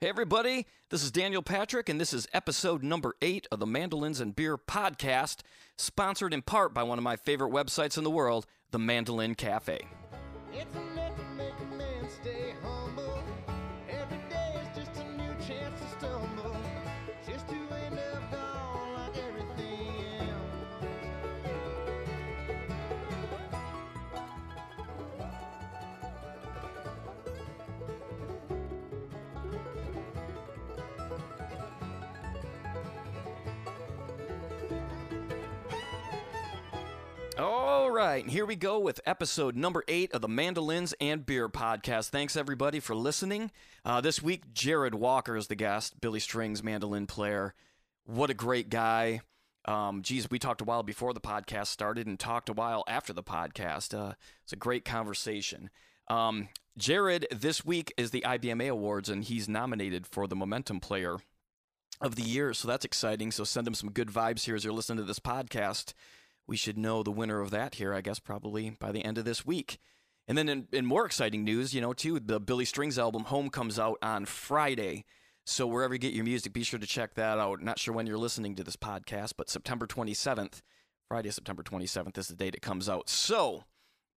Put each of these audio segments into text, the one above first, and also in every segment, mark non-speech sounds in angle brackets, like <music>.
Hey, everybody, this is Daniel Patrick, and this is episode number eight of the Mandolins and Beer podcast, sponsored in part by one of my favorite websites in the world, the Mandolin Cafe. It's All right, here we go with episode number eight of the Mandolins and Beer podcast. Thanks, everybody, for listening. Uh, this week, Jarrod Walker is the guest, Billy Strings mandolin player. What a great guy. Um, geez, we talked a while before the podcast started and talked a while after the podcast. Uh, it's a great conversation. Um, Jarrod, this week is the IBMA Awards, and he's nominated for the Momentum Player of the Year. So that's exciting. So send him some good vibes here as you're listening to this podcast. We should know the winner of that here, I guess, probably by the end of this week. And then in, in more exciting news, you know, too, the Billy Strings album Home comes out on Friday. So wherever you get your music, be sure to check that out. Not sure when you're listening to this podcast, but September 27th, Friday, September 27th is the date it comes out. So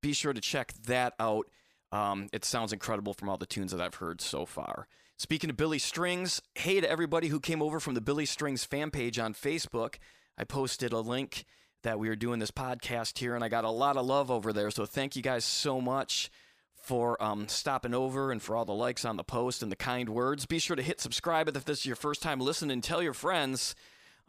be sure to check that out. Um, it sounds incredible from all the tunes that I've heard so far. Speaking of Billy Strings, hey to everybody who came over from the Billy Strings fan page on Facebook. I posted a link that we were doing this podcast here, and I got a lot of love over there. So thank you guys so much for um, stopping over and for all the likes on the post and the kind words. Be sure to hit subscribe if this is your first time listening. Tell your friends.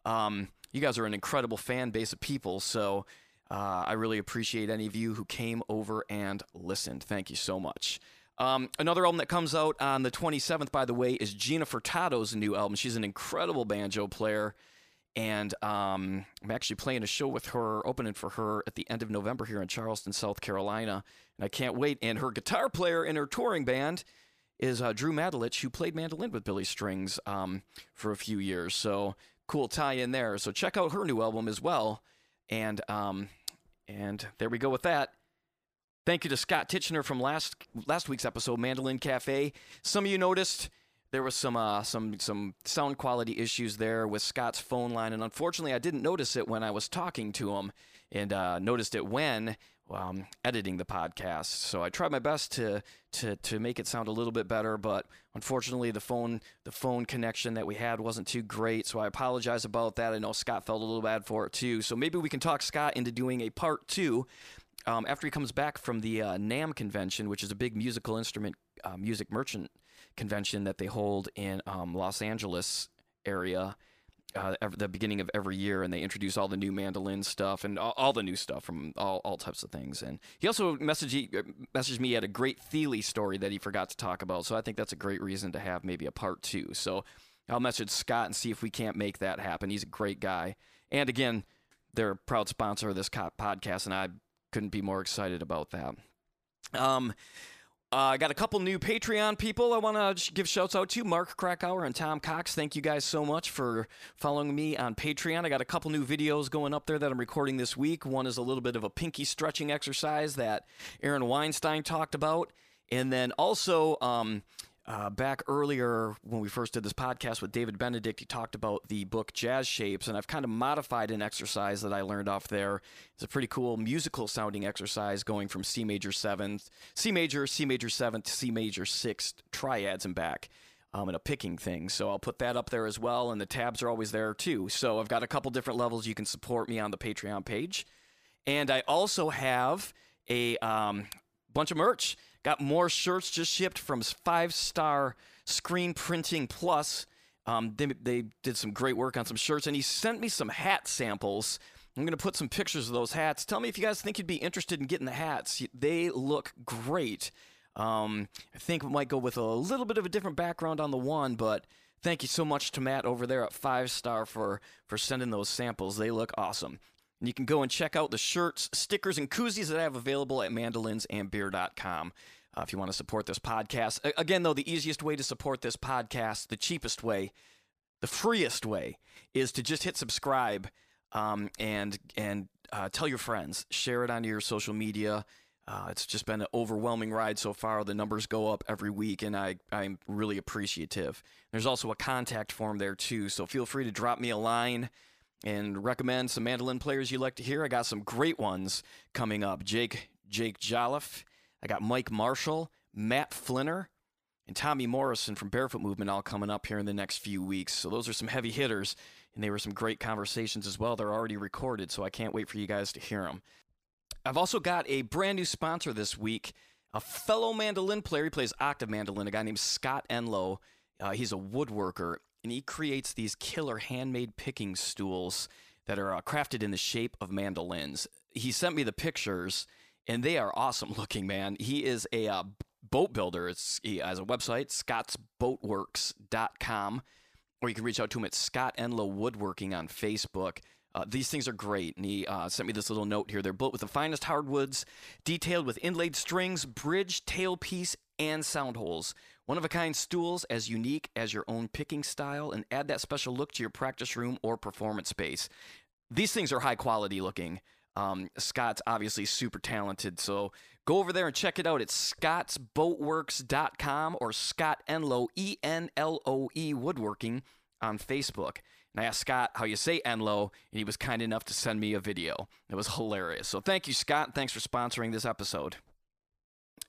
Um, you guys are an incredible fan base of people, so uh, I really appreciate any of you who came over and listened. Thank you so much. Um, another album that comes out on the 27th, by the way, is Gina Furtado's new album. She's an incredible banjo player and um, I'm actually playing a show with her, opening for her at the end of November here in Charleston, South Carolina, and I can't wait. And her guitar player in her touring band is uh, Drew Matulich, who played mandolin with Billy Strings um, for a few years. So cool tie in there. So check out her new album as well. And um, and there we go with that. Thank you to Scott Tichenor from last last week's episode, Mandolin Cafe. Some of you noticed there was some uh, some some sound quality issues there with Scott's phone line, and unfortunately, I didn't notice it when I was talking to him, and uh, noticed it when um, editing the podcast. So I tried my best to to to make it sound a little bit better, but unfortunately, the phone the phone connection that we had wasn't too great. So I apologize about that. I know Scott felt a little bad for it too. So maybe we can talk Scott into doing a part two. Um, after he comes back from the uh, NAMM convention, which is a big musical instrument uh, music merchant convention that they hold in um, Los Angeles area uh, at the beginning of every year, and they introduce all the new mandolin stuff and all, all the new stuff from all, all types of things. And he also messaged uh, messaged me at a great Thile story that he forgot to talk about. So I think that's a great reason to have maybe a part two. So I'll message Scott and see if we can't make that happen. He's a great guy, and again, they're a proud sponsor of this podcast, and I couldn't be more excited about that. Um, uh, I got a couple new Patreon people I want to give shouts out to Mark Krakauer and Tom Cox. Thank you guys so much for following me on Patreon. I got a couple new videos going up there that I'm recording this week. One is a little bit of a pinky stretching exercise that Aaron Weinstein talked about. And then also, um, uh, back earlier when we first did this podcast with David Benedict, he talked about the book Jazz Shapes, and I've kind of modified an exercise that I learned off there. It's a pretty cool musical sounding exercise going from C major seventh, C major, C major seventh, C major sixth triads and back. Um, and a picking thing. So I'll put that up there as well, and the tabs are always there too. So I've got a couple different levels you can support me on the Patreon page. And I also have a um, bunch of merch. Got more shirts just shipped from Five Star Screen Printing Plus. Um, they, they did some great work on some shirts, and he sent me some hat samples. I'm going to put some pictures of those hats. Tell me if you guys think you'd be interested in getting the hats. They look great. Um, I think we might go with a little bit of a different background on the one, but thank you so much to Matt over there at Five Star for for sending those samples. They look awesome. And you can go and check out the shirts, stickers, and koozies that I have available at mandolinsandbeer.com. Uh, if you want to support this podcast. A- again, though, the easiest way to support this podcast, the cheapest way, the freest way, is to just hit subscribe um, and and uh, tell your friends, share it onto your social media. Uh, it's just been an overwhelming ride so far. The numbers go up every week, and I, I'm really appreciative. There's also a contact form there, too, so feel free to drop me a line and recommend some mandolin players you like to hear. I got some great ones coming up. Jake Jake Jolliff. I got Mike Marshall, Matt Flinner, and Tommy Morrison from Barefoot Movement all coming up here in the next few weeks. So those are some heavy hitters, and they were some great conversations as well. They're already recorded, so I can't wait for you guys to hear them. I've also got a brand new sponsor this week, a fellow mandolin player. He plays octave mandolin, a guy named Scott Enloe. Uh, he's a woodworker, and he creates these killer handmade picking stools that are uh, crafted in the shape of mandolins. He sent me the pictures, and they are awesome <laughs> looking, man. He is a uh, boat builder. It's, he has a website, scottsboatworks.com, or you can reach out to him at Scott Enloe Woodworking on Facebook. Uh, these things are great, and he uh, sent me this little note here. They're built with the finest hardwoods, detailed with inlaid strings, bridge, tailpiece, and sound holes. One of a kind stools as unique as your own picking style, and add that special look to your practice room or performance space. These things are high quality looking. Um, Scott's obviously super talented, so go over there and check it out. It's scottsboatworks.com or Scott Enloe, E N L O E Woodworking on Facebook. And I asked Scott how you say Enloe, and he was kind enough to send me a video. It was hilarious. So thank you, Scott. Thanks for sponsoring this episode.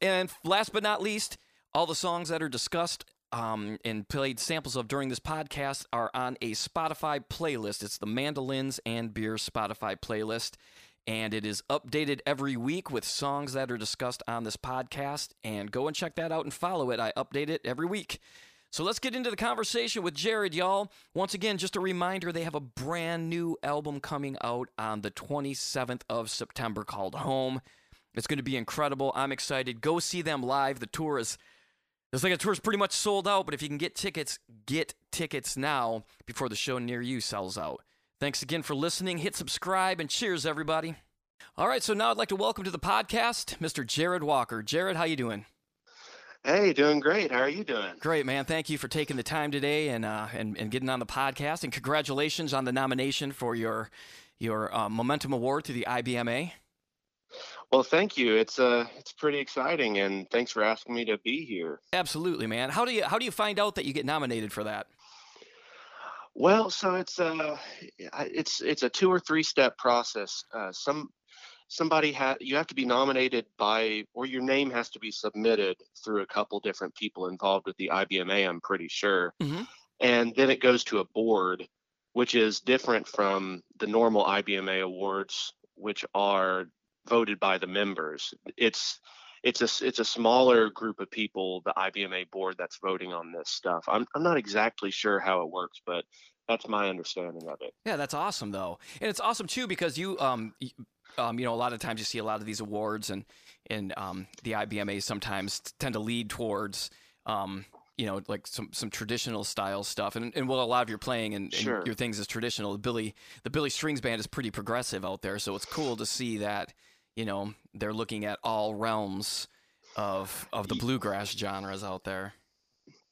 And last but not least, all the songs that are discussed um, and played samples of during this podcast are on a Spotify playlist. It's the Mandolins and Beer Spotify playlist. And it is updated every week with songs that are discussed on this podcast. And go and check that out and follow it. I update it every week. So let's get into the conversation with Jarrod, y'all. Once again, just a reminder they have a brand new album coming out on the 27th of September called Home. It's going to be incredible. I'm excited. Go see them live. The tour is it's like the tour's pretty much sold out, but if you can get tickets, get tickets now before the show near you sells out. Thanks again for listening. Hit subscribe and cheers everybody. All right, so now I'd like to welcome to the podcast Mr. Jarrod Walker. Jarrod, how you doing? Hey, doing great. How are you doing? Great, man. Thank you for taking the time today and uh, and, and getting on the podcast. And congratulations on the nomination for your your uh, Momentum Award to the IBMA. Well, thank you. It's uh it's pretty exciting and thanks for asking me to be here. Absolutely, man. How do you how do you find out that you get nominated for that? Well, so it's uh it's it's a two or three step process. Uh some somebody ha you have to be nominated by or your name has to be submitted through a couple different people involved with the IBMA, I'm pretty sure. Mhm. And then it goes to a board which is different from the normal IBMA awards which are voted by the members. It's it's a it's a smaller group of people, the IBMA board that's voting on this stuff. I'm I'm not exactly sure how it works, but that's my understanding of it. Yeah, that's awesome though, and it's awesome too because you um y- um you know a lot of times you see a lot of these awards and and um the IBMA sometimes tend to lead towards um you know like some some traditional style stuff and and while a lot of your playing and, and Sure. your things is traditional, the Billy the Billy Strings band is pretty progressive out there, so it's cool to see that you know they're looking at all realms of of the bluegrass genres out there.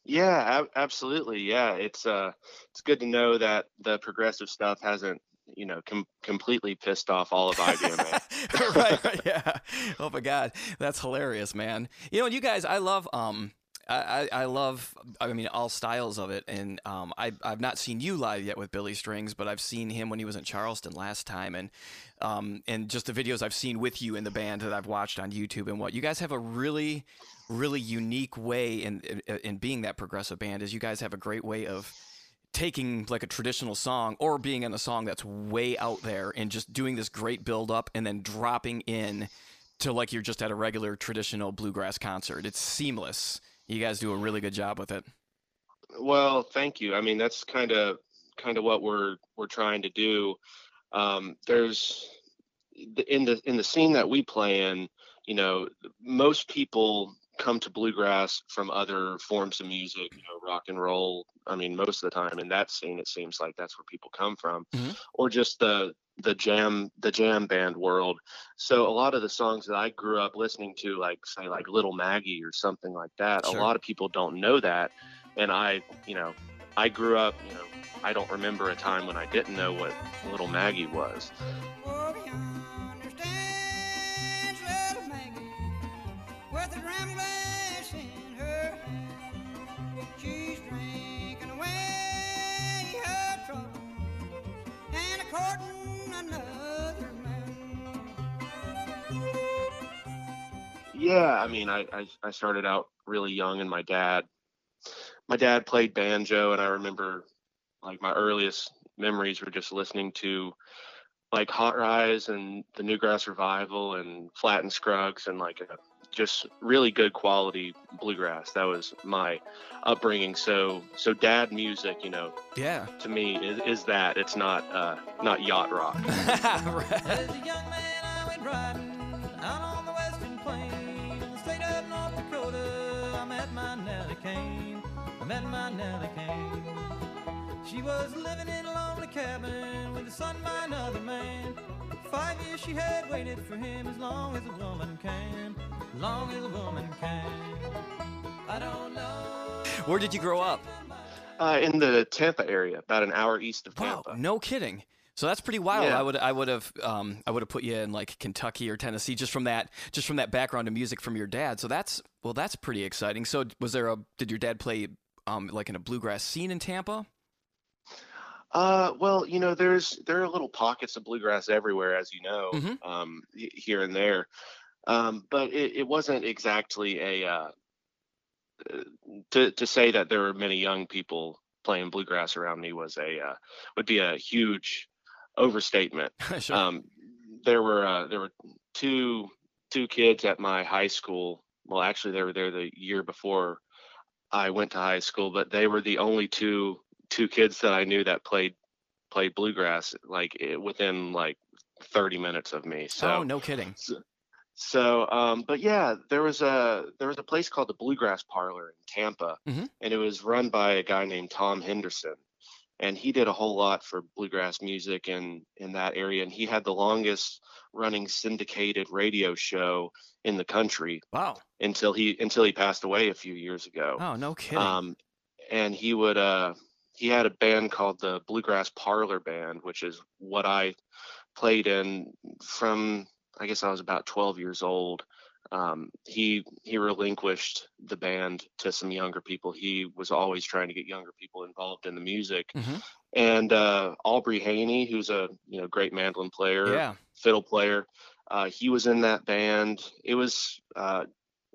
Yeah, ab- absolutely. Yeah, it's uh it's good to know that the progressive stuff hasn't you know com- completely pissed off all of IBMA. <laughs> right, right, yeah. Oh my god, that's hilarious, man. You know, you guys, I love um. I, I love I mean all styles of it and um I I've not seen you live yet with Billy Strings but I've seen him when he was in Charleston last time and um and just the videos I've seen with you in the band that I've watched on YouTube and what you guys have a really really unique way in in, in being that progressive band is you guys have a great way of taking like a traditional song or being in a song that's way out there and just doing this great build up and then dropping in to like you're just at a regular traditional bluegrass concert. It's seamless. You guys do a really good job with it. Well, thank you. I mean, that's kind of kind of what we're we're trying to do. Um, there's the- in the in the scene that we play in, you know, most people come to bluegrass from other forms of music, you know, rock and roll. I mean, most of the time in that scene, it seems like that's where people come from, Mhm. or just the the jam the jam band world. So a lot of the songs that I grew up listening to, like say like Little Maggie or something like that, Sure. a lot of people don't know that, and I, you know, I grew up, you know, I don't remember a time when I didn't know what Little Maggie was. Oh, Yeah, I mean, I, I I started out really young, and my dad, my dad played banjo, and I remember like my earliest memories were just listening to like Hot Rize and the Newgrass Revival and Flatt and Scruggs and like a, just really good quality bluegrass. That was my upbringing. So so dad music, you know, Yeah. to me is, is that it's not uh, not yacht rock. <laughs> Right. Met my Nellie Kane. She was living in a lonely cabin with a son by another man. Five years she had waited for him as long as a woman can. Long as a woman can. I don't know. Where did you grow up? Uh, in the Tampa area, about an hour east of Tampa. Wow, Tampa. no kidding. So that's pretty wild. Yeah. I would I would have um I would have put you in like Kentucky or Tennessee just from that just from that background of music from your dad. So that's well that's pretty exciting. So was there a did your dad play um like in a bluegrass scene in Tampa? Uh, well, you know, there's there are little pockets of bluegrass everywhere, as you know, Mhm. um, here and there. Um, but it, it wasn't exactly a uh, uh, to to say that there were many young people playing bluegrass around me was a uh, would be a huge overstatement. <laughs> sure. Um, there were uh, there were two two kids at my high school. Well, actually, they were there the year before I went to high school, but they were the only two two kids that I knew that played played bluegrass like it, within like 30 minutes of me. So oh, no kidding. so, um, but yeah, there was a there was a place called the Bluegrass Parlor in Tampa, Mhm. and it was run by a guy named Tom Henderson, and he did a whole lot for bluegrass music in in that area, and he had the longest running syndicated radio show in the country Wow. until he until he passed away a few years ago. Oh, no kidding. Um, and he would uh he had a band called the Bluegrass Parlor Band, which is what I played in from I guess I was about 12 years old. Um, he he relinquished the band to some younger people. He was always trying to get younger people involved in the music. Mhm. And uh, Aubrey Haney, who's a you know great mandolin player, yeah. fiddle player. Uh, he was in that band. It was uh,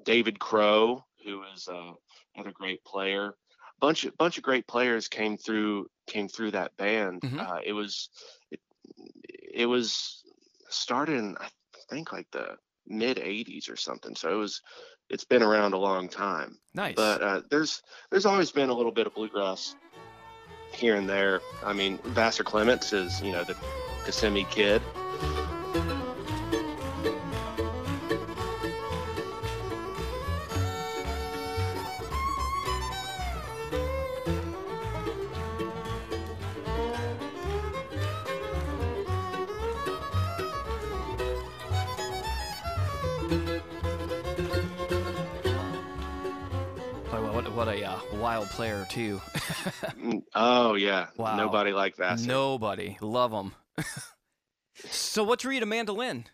David Crow, who is uh, another great player. Bunch of bunch of great players came through came through that band. Mhm. Uh, it was it, it was started in I think like the mid '80s or something. So it was it's been around a long time. Nice. But uh, there's there's always been a little bit of bluegrass here and there. I mean, Vassar Clements is you know the Kissimmee kid. Player too. Mm, Oh yeah, Wow. nobody like Vassar. Nobody love them. <laughs> so what drew you to mandolin?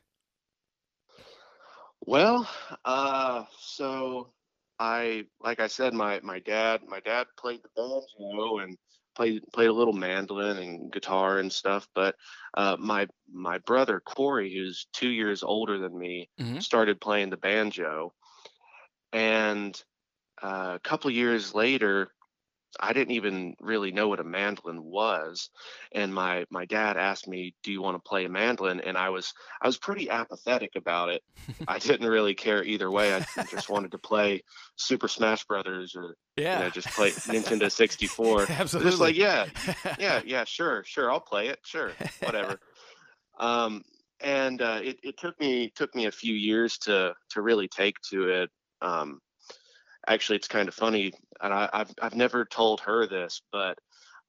Well, uh, so I, like I said, my my dad, my dad played the banjo and played played a little mandolin and guitar and stuff. But uh, my my brother Corey, who's two years older than me, Mhm. started playing the banjo, and uh, a couple years later. I didn't even really know what a mandolin was, and my my dad asked me, "Do you want to play a mandolin?" And I was I was pretty apathetic about it. <laughs> I didn't really care either way. I just wanted to play Super Smash Brothers or Yeah. you know just play Nintendo <laughs> 64. Absolutely. Just like yeah, <laughs> yeah, yeah, sure, sure, I'll play it, sure, whatever. um, and uh, it it took me took me a few years to to really take to it. Um, actually, it's kind of funny, and I, I've I've never told her this, but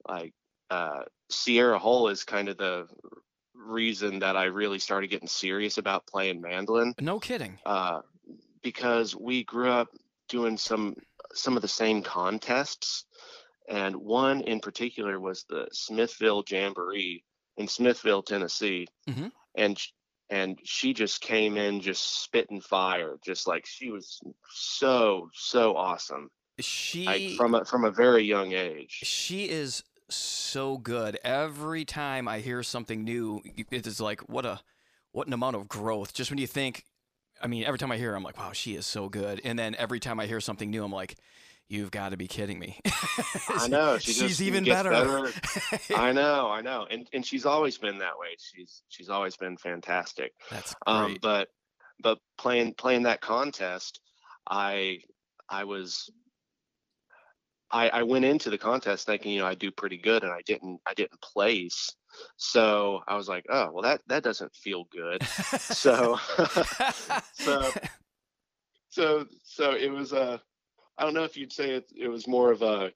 like uh, Sierra Hull is kind of the reason that I really started getting serious about playing mandolin no kidding. uh, because we grew up doing some some of the same contests, and one in particular was the Smithville Jamboree in Smithville, Tennessee, Mhm. and and she just came in just spitting fire, just like she was so so awesome. She Like from a from a very young age. she is so good. Every time I hear something new, it is like what a what an amount of growth. Just when you think, I mean, every time I hear, her, I'm like, wow, she is so good. And then every time I hear something new, I'm like, you've got to be kidding me. I <laughs> know she she's just even gets better. <laughs> I know, I know, and and she's always been that way. She's she's always been fantastic. That's Um, great. but but playing playing that contest, I I was I I went into the contest thinking you know I do pretty good, and I didn't I didn't place. So I was like, oh well that that doesn't feel good. <laughs> so so so so it was a I don't know if you'd say it, it was more of a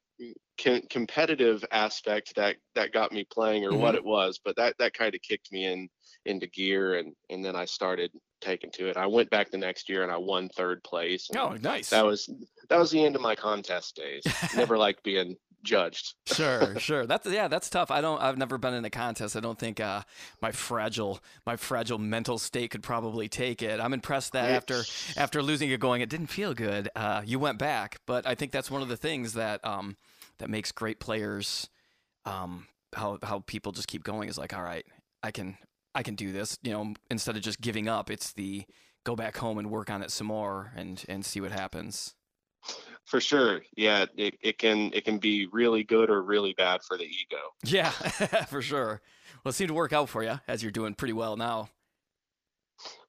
com- competitive aspect that that got me playing or what Mhm. it was, but that that kind of kicked me in into gear and and then I started taking to it. I went back the next year and I won third place. oh, nice. that was that was the end of my contest days. <laughs> Never liked being judged. <laughs> sure, sure. That's yeah, that's tough. I don't. I've never been in a contest. I don't think uh, my fragile, my fragile mental state could probably take it. I'm impressed that after after losing it, going, it didn't feel good. Uh, you went back, but I think that's one of the things that um, that makes great players. Um, how how people just keep going is like, all right, I can I can do this. You know, instead of just giving up, it's the go back home and work on it some more and and see what happens. For sure. Yeah, it, it can it can be really good or really bad for the ego. Yeah, <laughs> for sure. Well, it seemed to work out for you as you're doing pretty well now.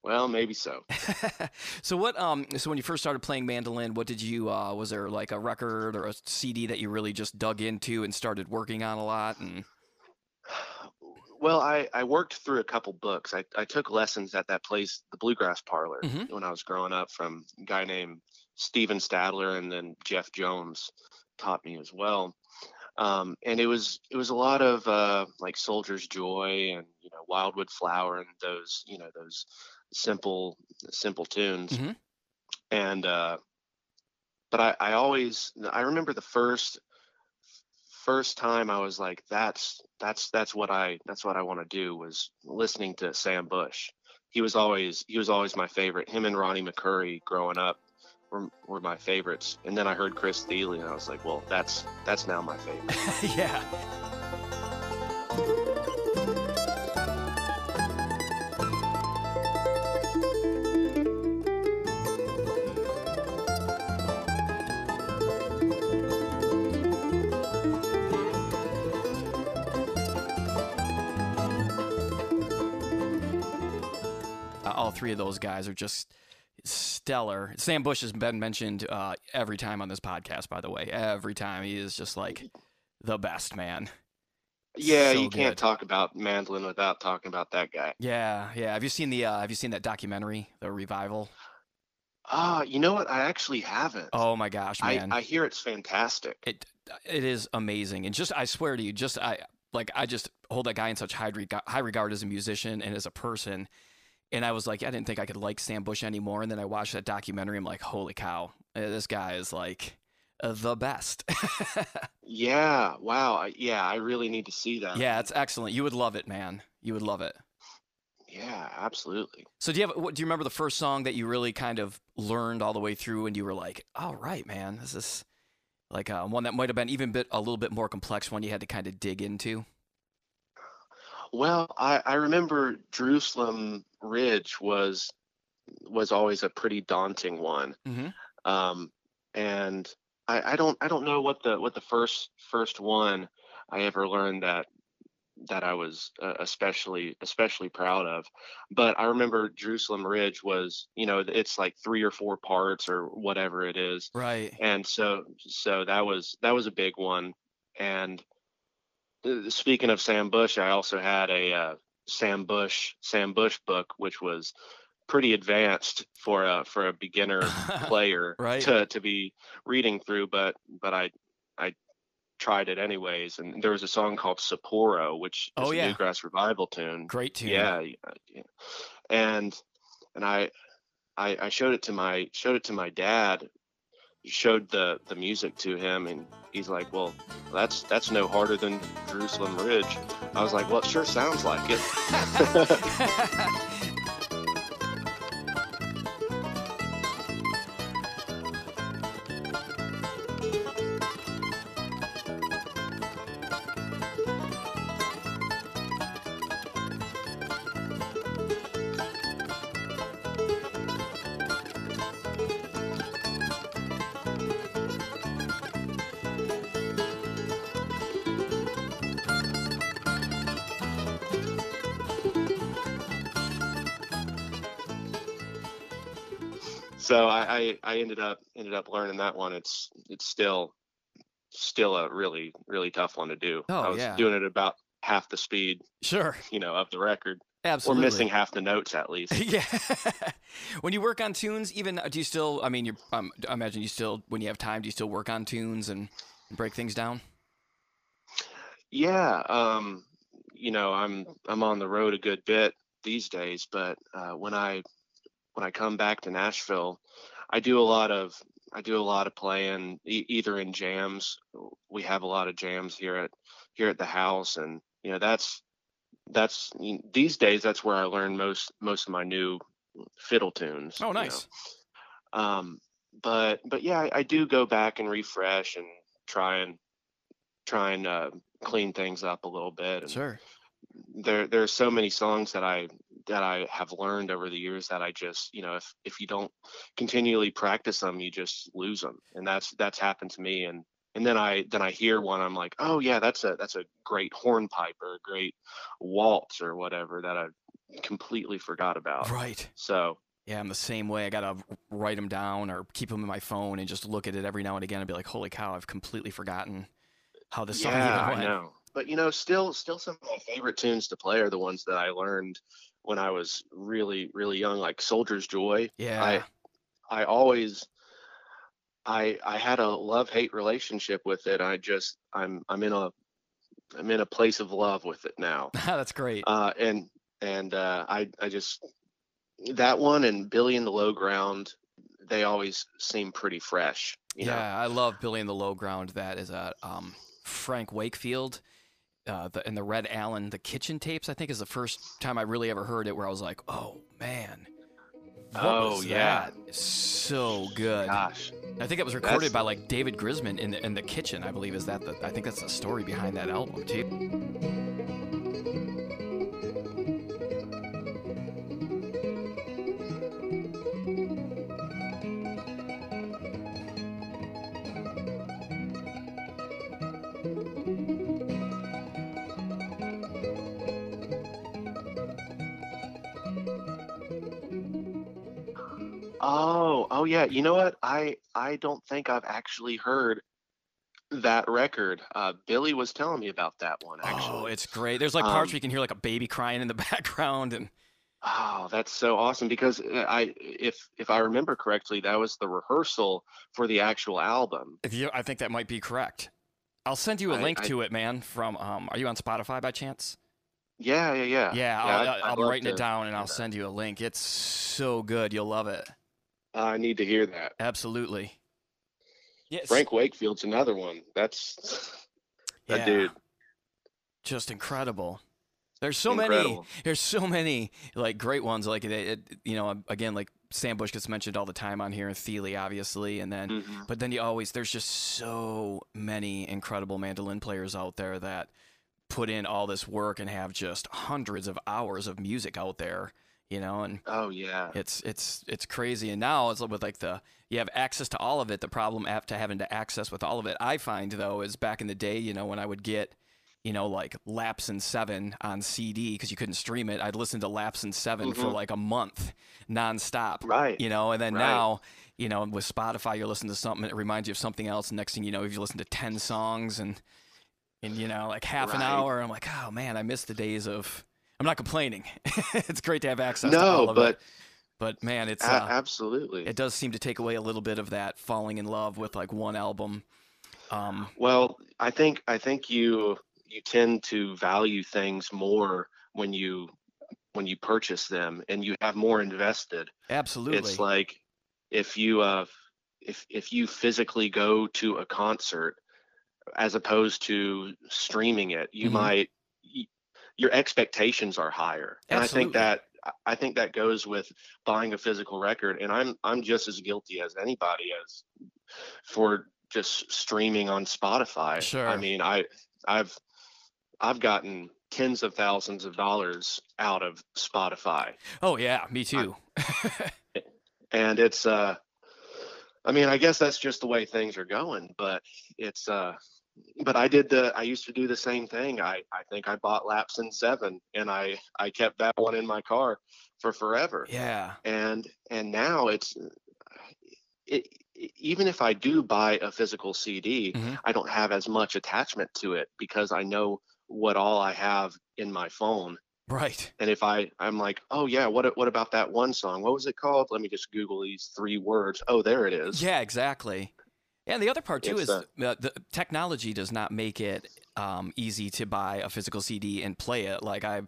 Well, maybe so. <laughs> so what? Um. So when you first started playing mandolin, what did you? Uh, was there like a record or a CD that you really just dug into and started working on a lot? And <sighs> Well, I, I worked through a couple books. I, I took lessons at that place, the Bluegrass Parlor, Mhm. when I was growing up from a guy named Steven Stadler and then Jeff Jones taught me as well. Um, and it was it was a lot of uh, like Soldier's Joy and you know Wildwood Flower and those you know those simple simple tunes. Mhm. And uh, but I, I always I remember the first first time I was like, that's that's that's what I that's what I want to do was listening to Sam Bush. He was always he was always my favorite. Him and Ronnie McCoury growing up were, were my favorites. And then I heard Chris Thile and I was like, well, that's that's now my favorite. <laughs> yeah. Uh, all three of those guys are just stellar. Sam Bush has been mentioned uh, every time on this podcast, by the way. Every time he is just like the best man. yeah, So you can't good. talk about mandolin without talking about that guy. Yeah, yeah. Have you seen the uh, Have you seen that documentary, The Revival? Ah, you know what? I actually haven't. Oh my gosh, I, man! I hear it's fantastic. it it is amazing, and just I swear to you, just I like I just hold that guy in such high regard, high regard as a musician and as a person. And I was like, I didn't think I could like Sam Bush anymore. And then I watched that documentary. I'm like, holy cow, uh, this guy is like uh, the best. <laughs> Yeah, wow. Yeah, I really need to see that. yeah, it's excellent. You would love it, man. You would love it. Yeah, absolutely. So do you have? Do you remember the first song that you really kind of learned all the way through, and you were like, "All right, man, this is like uh, one that might have been even bit a little bit more complex, one you had to kind of dig into." Well, I, I remember Jerusalem Ridge was was always a pretty daunting one. Mhm. Um, and I, I don't I don't know what the what the first first one I ever learned that that I was uh, especially especially proud of. But I remember Jerusalem Ridge was you know it's like three or four parts or whatever it is Right. and so so that was that was a big one and speaking of sam bush i also had a uh, sam bush sam bush book which was pretty advanced for a for a beginner <laughs> player Right. to to be reading through but but i i tried it anyways and there was a song called sapporo which is Oh, a yeah. newgrass revival tune Great tune. yeah, uh, yeah. and and I, I I showed it to my showed it to my dad showed the the music to him and he's like well that's that's no harder than jerusalem ridge. I was like well it sure sounds like it <laughs> <laughs> <laughs> I, ended up ended up learning that one. It's it's still still a really really tough one to do. Oh, I was yeah. doing it about half the speed, Sure. you know, of the record, Absolutely. or missing half the notes at least. <laughs> yeah. <laughs> when you work on tunes, even do you still? I mean, you. Um, I imagine you still, when you have time, do you still work on tunes and break things down? Yeah, um, you know, I'm I'm on the road a good bit these days, but uh, when I when I come back to Nashville, I do a lot of I do a lot of playing e- either in jams. We have a lot of jams here at here at the house, and you know that's that's these days that's where I learn most most of my new fiddle tunes. Oh, you know. nice. Um, but but yeah, I, I do go back and refresh and try and try and uh, clean things up a little bit. And Sure. there there are so many songs that I that I have learned over the years that I just you know if if you don't continually practice them, you just lose them, and that's that's happened to me. And and then I then I hear one, I'm like, oh yeah, that's a that's a great hornpipe or a great waltz or whatever that I completely forgot about. Right. So Yeah, I'm the same way. I gotta write them down or keep them in my phone and just look at it every now and again and be like, "Holy cow! I've completely forgotten how this song yeah, even I know. But you know, still, still some of my favorite tunes to play are the ones that I learned when I was really, really young, like "Soldier's Joy." Yeah. I, I always, I, I had a love hate relationship with it. I just, I'm, I'm in a, I'm in a place of love with it now. <laughs> That's great. Uh, and and uh, I, I just that one and Billy in the Low Ground, they always seem pretty fresh. You yeah, know? I love Billy in the Low Ground. That is a um, Frank Wakefield. Uh, the, and the Red Allen, the kitchen tapes, I think is the first time I really ever heard it where I was like, oh man. Oh, yeah. that? So good. Gosh. I think it was recorded That's- by like David Grisman in the, in the kitchen. I believe is that the I think that's the story behind that album too. Oh, oh yeah. You know what? I I don't think I've actually heard that record. Uh, Billy was telling me about that one. actually. it's great. There's like parts Um, where you can hear like a baby crying in the <laughs> background, and Oh, that's so awesome because uh, I if if I remember correctly, that was the rehearsal for the actual album. if you, I think that might be correct. I'll send you a I- link I- to it, man. From um, are you on Spotify by chance? Yeah, yeah, yeah. Yeah, I'd- I'll, I'm writing it down and I'll that. send you a link. It's so good, you'll love it. I need to hear that. Absolutely. Yes. Frank Wakefield's another one. That's that yeah, dude. just incredible. There's so many. There's so many like great ones. Like it, it, you know, again, like Sam Bush gets mentioned all the time on here, and Thile, obviously, and then Mhm. But then you always there's just so many incredible mandolin players out there that put in all this work and have just hundreds of hours of music out there, you know, and Oh yeah. it's it's it's crazy. And now it's with like the you have access to all of it. The problem after having to access with all of it, I find though, is back in the day, you know, when I would get you know, like Laps in Seven on CD because you couldn't stream it. I'd listen to Laps in 7 for Mhm. like a month nonstop Right. you know and then Right. now you know with spotify you're listening to something it reminds you of something else and next thing you know if you listen to 10 songs and and you know like half an hour i'm like oh man i miss the days of i'm not complaining <laughs> it's great to have access to all No, of but it but man it's a- uh, absolutely. it does seem to take away a little bit of that falling in love with like one album um Well, I think I think you you tend to value things more when you when you purchase them and you have more invested. absolutely It's like if you uh if if you physically go to a concert as opposed to streaming it, you Mhm. might your expectations are higher. And I think that I think that goes with buying a physical record and I'm I'm just as guilty as anybody as for just streaming on Spotify. Sure. I mean, I I've I've gotten tens of thousands of dollars out of Spotify oh yeah me too <laughs> and it's uh i mean i guess that's just the way things are going but it's uh but i did the i used to do the same thing i i think i bought laps in seven and i i kept that one in my car for forever yeah and and now it's it, even if I do buy a physical CD, Mhm. I don't have as much attachment to it because I know what all I have in my phone. Right. And if I I'm like, oh yeah, what what about that one song? What was it called? Let me just Google these three words. Oh, there it is. Yeah, exactly. And the other part too is uh, the technology does not make it um, easy to buy a physical CD and play it. Like I've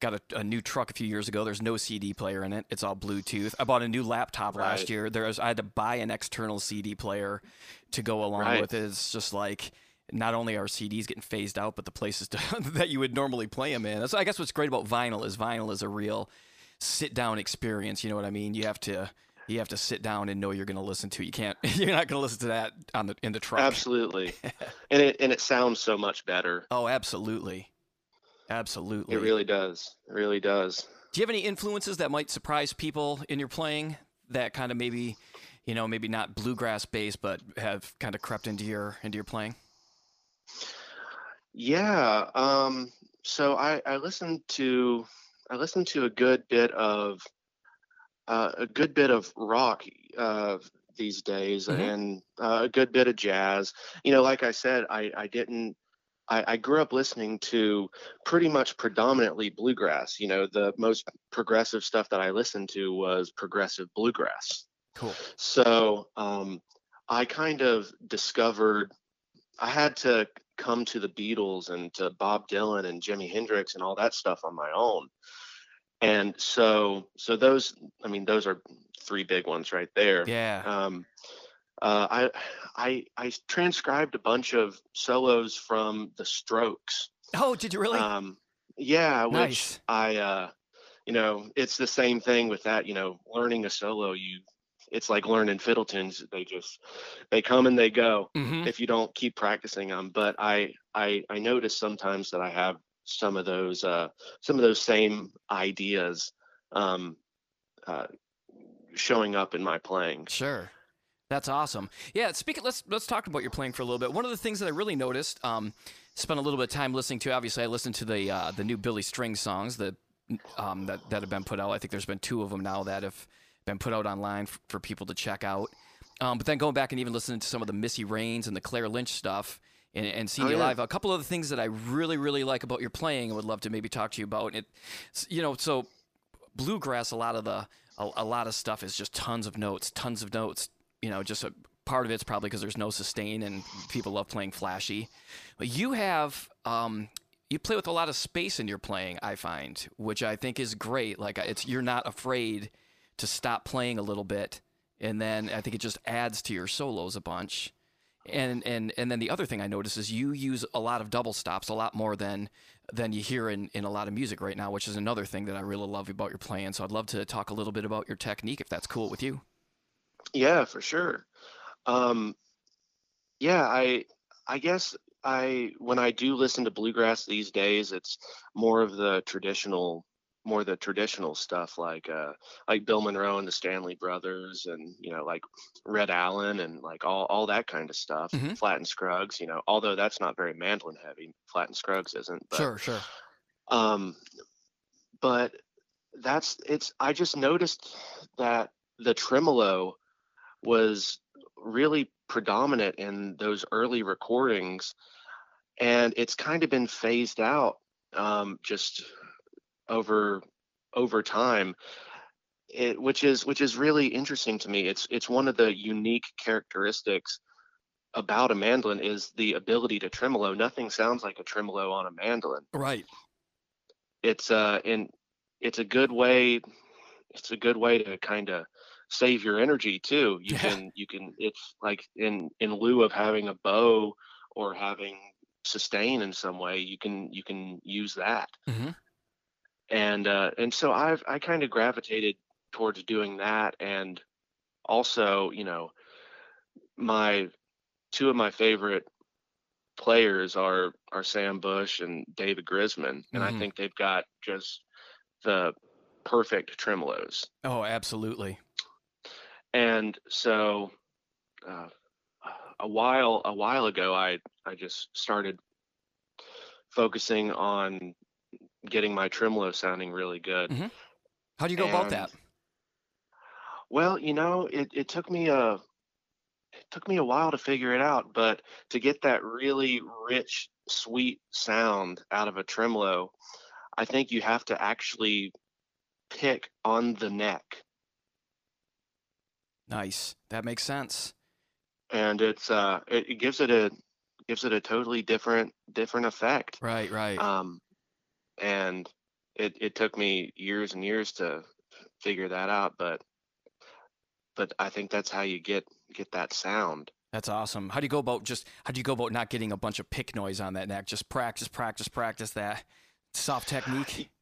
got a, a new truck a few years ago. There's no CD player in it. It's all Bluetooth. I bought a new laptop last Right. year. There's I had to buy an external CD player to go along Right. with it. It's just like not only are CDs getting phased out, but the places <laughs> to, that you would normally play them in. So I guess what's great about vinyl is vinyl is a real sit down experience. You know what I mean? You have to you have to sit down and know you're going to listen to. You can't. <laughs> You're not going to listen to that on the in the truck. Absolutely. <laughs> and it and it sounds so much better. Oh, absolutely, absolutely. It really does. It really does. Do you have any influences that might surprise people in your playing? That kind of maybe, you know, maybe not bluegrass based, but have kind of crept into your into your playing. Yeah. Um, so I, I listened to I listened to a good bit of uh, a good bit of rock uh, these days Mhm. and uh, a good bit of jazz. You know, like I said, I, I didn't I, I grew up listening to pretty much predominantly bluegrass. You know, the most progressive stuff that I listened to was progressive bluegrass. Cool. So um, I kind of discovered I had to come to the Beatles and to Bob Dylan and Jimi Hendrix and all that stuff on my own. And so so those I mean those are three big ones right there. Yeah. Um, uh, I I I transcribed a bunch of solos from the Strokes. oh, did you really? Um, yeah, which Nice. I, uh, you know, it's the same thing with that. You know, learning a solo, you, it's like learning fiddle tunes. They just, they come and they go mm-hmm. if you don't keep practicing them. But I, I, I notice sometimes that I have some of those, uh, some of those same ideas, um, uh, showing up in my playing. Sure. That's awesome. Yeah, speaking let's let's talk about your playing for a little bit. One of the things that I really noticed, um, spent a little bit of time listening to. Obviously, I listened to the uh, the new Billy String songs that um, that that have been put out. I think there's been two of them now that have been put out online f- for people to check out. Um, but then going back and even listening to some of the Missy Raines and the Claire Lynch stuff and, and seeing Oh, you yeah. live. A couple of the things that I really really like about your playing, and would love to maybe talk to you about. It, you know, so bluegrass a lot of the a, a lot of stuff is just tons of notes tons of notes you know just a part of it's probably because there's no sustain and people love playing flashy but you have um you play with a lot of space in your playing i find which i think is great like it's you're not afraid to stop playing a little bit and then i think it just adds to your solos a bunch and and and then the other thing I notice is you use a lot of double stops, a lot more than than you hear in, in a lot of music right now, which is another thing that I really love about your playing. So I'd love to talk a little bit about your technique if that's cool with you. Yeah, for sure. Um, yeah, I I guess I when I do listen to bluegrass these days, it's more of the traditional, more the traditional stuff like uh like Bill Monroe and the Stanley Brothers, and you know like Red Allen and like all all that kind of stuff. Mhm. Flatt and Scruggs, you know, although that's not very mandolin heavy. Flatt and Scruggs isn't. But, sure, sure. um, but that's it's. I just noticed that the tremolo was really predominant in those early recordings, and it's kind of been phased out um, just over over time. It, which is which is really interesting to me. It's it's one of the unique characteristics about a mandolin is the ability to tremolo. Nothing sounds like a tremolo on a mandolin Right. it's uh and it's a good way it's a good way to kind of save your energy too you Yeah. can you can it's like in in lieu of having a bow or having sustain in some way you can you can use that Mhm. And uh and so i've i kind of gravitated towards doing that and also you know my two of my favorite players are are Sam Bush and David Grisman, and Mhm. I think they've got just the perfect tremolos. Oh, absolutely. And so, uh, a while a while ago, I I just started focusing on getting my tremolo sounding really good. Mhm. How do you go about that? Well, you know, it, it took me a it took me a while to figure it out, but to get that really rich, sweet sound out of a tremolo, I think you have to actually pick on the neck. Nice. That makes sense. And it's uh it, it gives it a gives it a totally different different effect. Right, right. Um and it it took me years and years to figure that out, but but I think that's how you get get that sound. That's awesome. How do you go about just how do you go about not getting a bunch of pick noise on that neck? Just practice, practice, practice that soft technique. <sighs>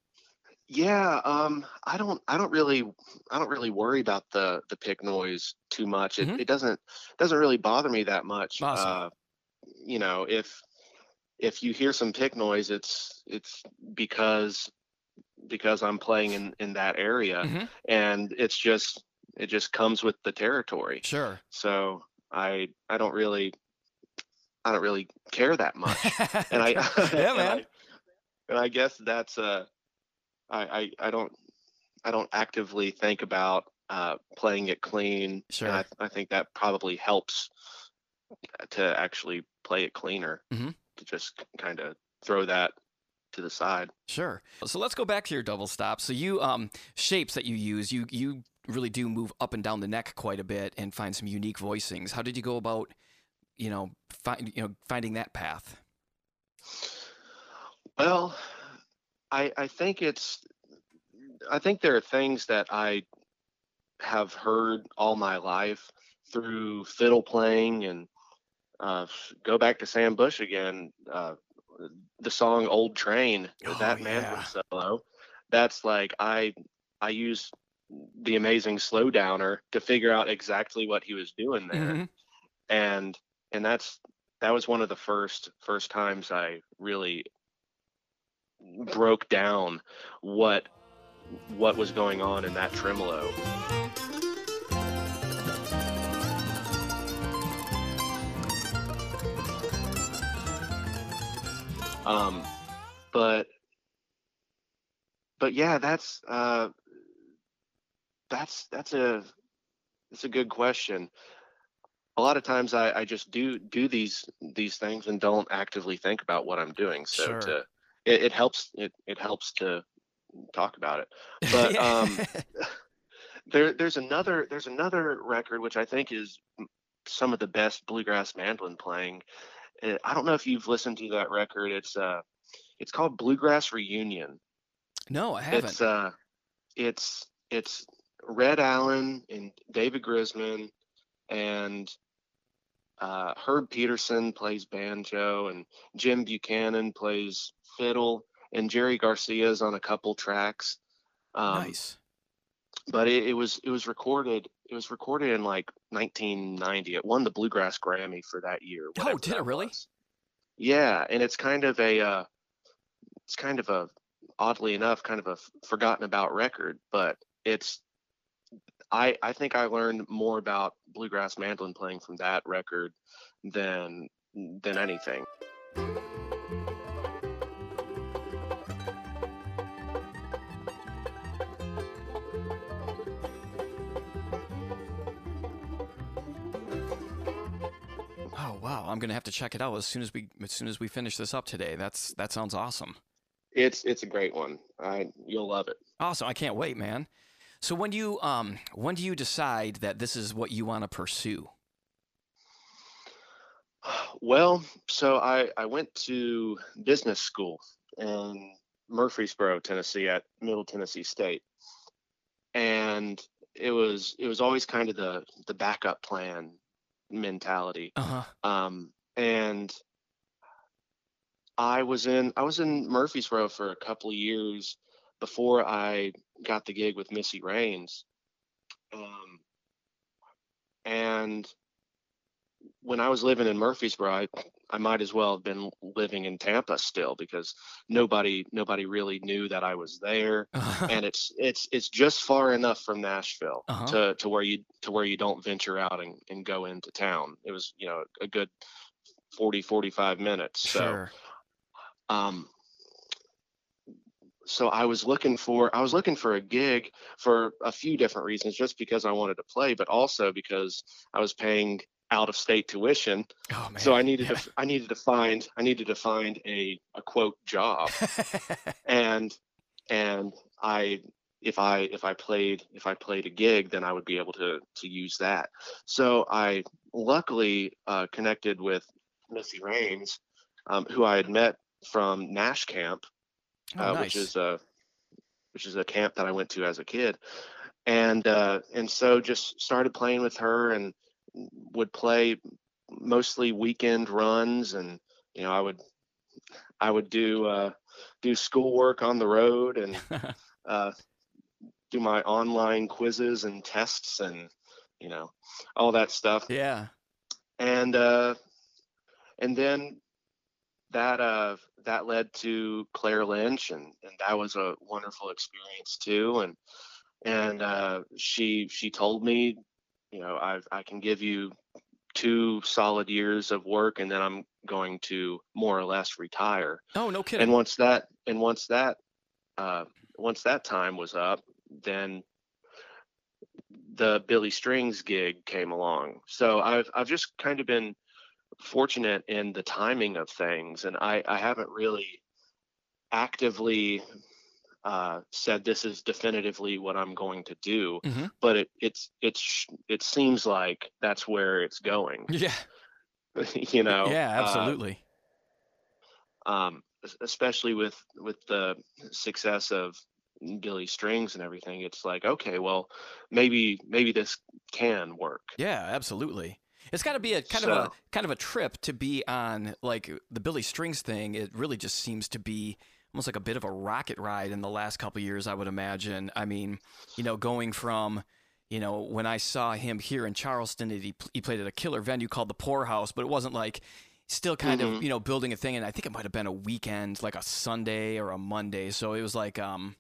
Yeah, um, I don't, I don't really, I don't really worry about the the pick noise too much. It, Mhm. it doesn't doesn't really bother me that much. Awesome. Uh, you know, if if you hear some pick noise, it's it's because because I'm playing in in that area, Mhm. and it's just it just comes with the territory. Sure. So I I don't really I don't really care that much and I <laughs> yeah, <laughs> and man. I, and I guess that's uh I, I I don't I don't actively think about uh playing it clean. Sure. And I, I think that probably helps to actually play it cleaner. Mhm. To just kind of throw that to the side. Sure. So let's go back to your double stop. So you um shapes that you use, you you really do move up and down the neck quite a bit and find some unique voicings. How did you go about, you know, find you know finding that path? Well, I I think it's I think there are things that I have heard all my life through fiddle playing and uh, go back to Sam Bush again. Uh, the song "Old Train" Oh, that yeah. mandolin solo. That's like I I use the amazing slow downer to figure out exactly what he was doing there Mhm. and and that's that was one of the first first times I really broke down what what was going on in that tremolo. Um, but but yeah, that's uh, that's that's a that's a good question a lot of times I, I just do do these these things and don't actively think about what I'm doing. So Sure. to it, it helps it, it helps to talk about it. <laughs> But um, there there's another there's another record which I think is some of the best bluegrass mandolin playing. Uh, I don't know if you've listened to that record. It's uh it's called Bluegrass Reunion. no, I haven't. It's uh it's it's Red Allen and David Grisman and uh, Herb Pedersen plays banjo and Jim Buchanan plays fiddle and Jerry Garcia's on a couple tracks. Um, nice. But it, it was it was recorded it was recorded in like 1990. It won the Bluegrass Grammy for that year. Oh, did it really? was. Yeah, and it's kind of a uh, it's kind of a oddly enough kind of a forgotten about record, but it's I I think I learned more about bluegrass mandolin playing from that record than than anything. I'm gonna have to check it out as soon as we as soon as we finish this up today. That's that sounds awesome. It's it's a great one. I you'll love it. Awesome. I can't wait, man. So when do you um when do you decide that this is what you want to pursue? Well, so I I went to business school in Murfreesboro, Tennessee, at Middle Tennessee State, and it was it was always kind of the the backup plan mentality. Uh-huh. Um, and I was in I was in Murfreesboro for a couple of years before I got the gig with Missy Raines. Um, and when I was living in Murfreesboro, I, I might as well have been living in Tampa still because nobody nobody really knew that I was there. and it's it's it's just far enough from Nashville Uh-huh. to to where you to where you don't venture out and, and go into town. It was you know a good 40 45 minutes. So sure. um so I was looking for I was looking for a gig for a few different reasons just because I wanted to play but also because I was paying out of state tuition. Oh man. So I needed Yeah. to I needed to find I needed to find a a quote job <laughs> and and I if I if I played if I played a gig then I would be able to to use that. So I luckily uh, connected with Missy Raines, um, who I had met from Nash Camp, oh, uh, nice. which is a which is a camp that I went to as a kid, and uh, and so just started playing with her and would play mostly weekend runs and you know I would I would do uh, do schoolwork on the road and <laughs> uh, do my online quizzes and tests and you know all that stuff yeah. and uh and then that uh that led to Claire Lynch and and that was a wonderful experience too and and uh she she told me you know I've, I can give you two solid years of work and then I'm going to more or less retire Oh, no kidding. and once that and once that uh once that time was up then the billy strings gig came along so i've i've just kind of been fortunate in the timing of things and i i haven't really actively uh said this is definitively what i'm going to do Mhm. but it it's it's it seems like that's where it's going <laughs> yeah. <laughs> you know yeah. uh, Absolutely. um, especially with with the success of Billy Strings and everything. It's like, okay, well, maybe maybe this can work. Yeah, absolutely. It's got to be a kind of a kind of a trip to be on like the Billy Strings thing. It really just seems to be almost like a bit of a rocket ride in the last couple of years, I would imagine. I mean, you know, going from you know when I saw him here in Charleston, he he played at a killer venue called the Pour House, but it wasn't like still kind of Mhm. you know building a thing. And i think it might have been a weekend like a sunday or a monday. So it was like um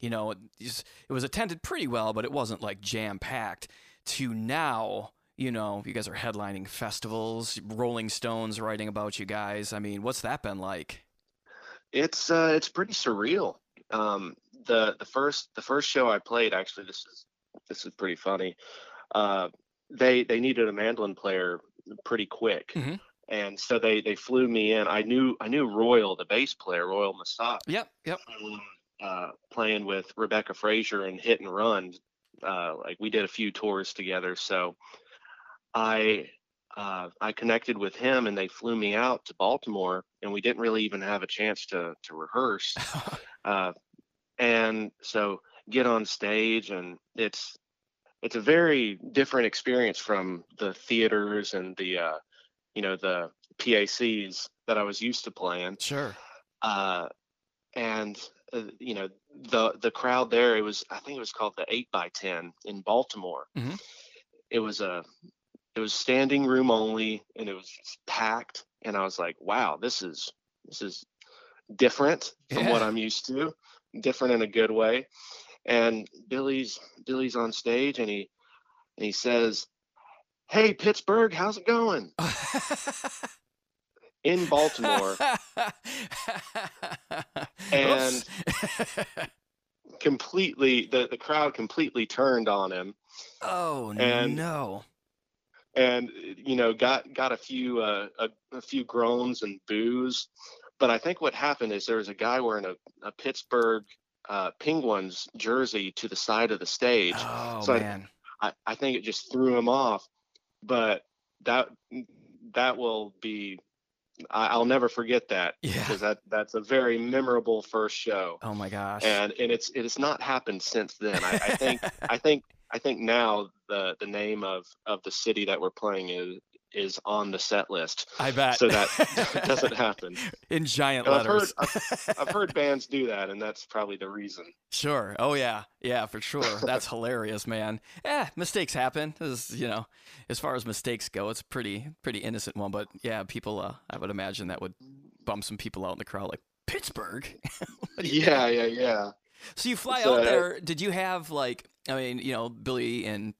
you know it was attended pretty well but it wasn't like jam packed to now you know you guys are headlining festivals rolling stones writing about you guys. I mean what's that been like It's uh, it's pretty surreal. Um, the the first the first show I played actually this is this is pretty funny. Uh, they they needed a mandolin player pretty quick. Mhm. And so they, they flew me in. I knew I knew Royal, the bass player, Royal Massat, yep yep uh, playing with Rebecca Frazier and Hit and Run. Uh, like we did a few tours together, so I uh, I connected with him, and they flew me out to Baltimore, and we didn't really even have a chance to to rehearse. <laughs> Uh, and so get on stage, and it's it's a very different experience from the theaters and the uh, you know the PACs that I was used to playing sure uh, and uh, you know the the crowd there it was i think it was called the 8 by 10 in baltimore Mhm. it was a it was standing room only and it was packed and i was like wow this is this is different from what i'm used to different in a good way. And billy's billy's on stage and he and he says hey pittsburgh how's it going? <laughs> In baltimore. <laughs> And- <laughs> completely the, the crowd completely turned on him. Oh and- no and you know got got a few uh, a, a few groans and boos. But i think what happened is there was a guy wearing a, a pittsburgh uh, penguins jersey to the side of the stage. Oh so I- man. I, I think it just threw him off. But that that will be I, i'll never forget that yeah. because that that's a very memorable first show. Oh my gosh. And and it's it has not happened since then. I, I think I think I think now the the name of of the city that we're playing is is on the set list, I bet. so that <laughs> <laughs> doesn't happen. in giant And I've heard letters. I've heard bands do that, and that's probably the reason. Sure. Oh yeah. Yeah, for sure. <laughs> That's hilarious, man. Yeah, mistakes happen. This is, you know, as far as mistakes go, it's pretty pretty innocent one, but yeah, people uh, I would imagine that would bum some people out in the crowd like Pittsburgh. What do you- Yeah, yeah, yeah. So you fly So, out there. Did you have like I mean, you know, Billy and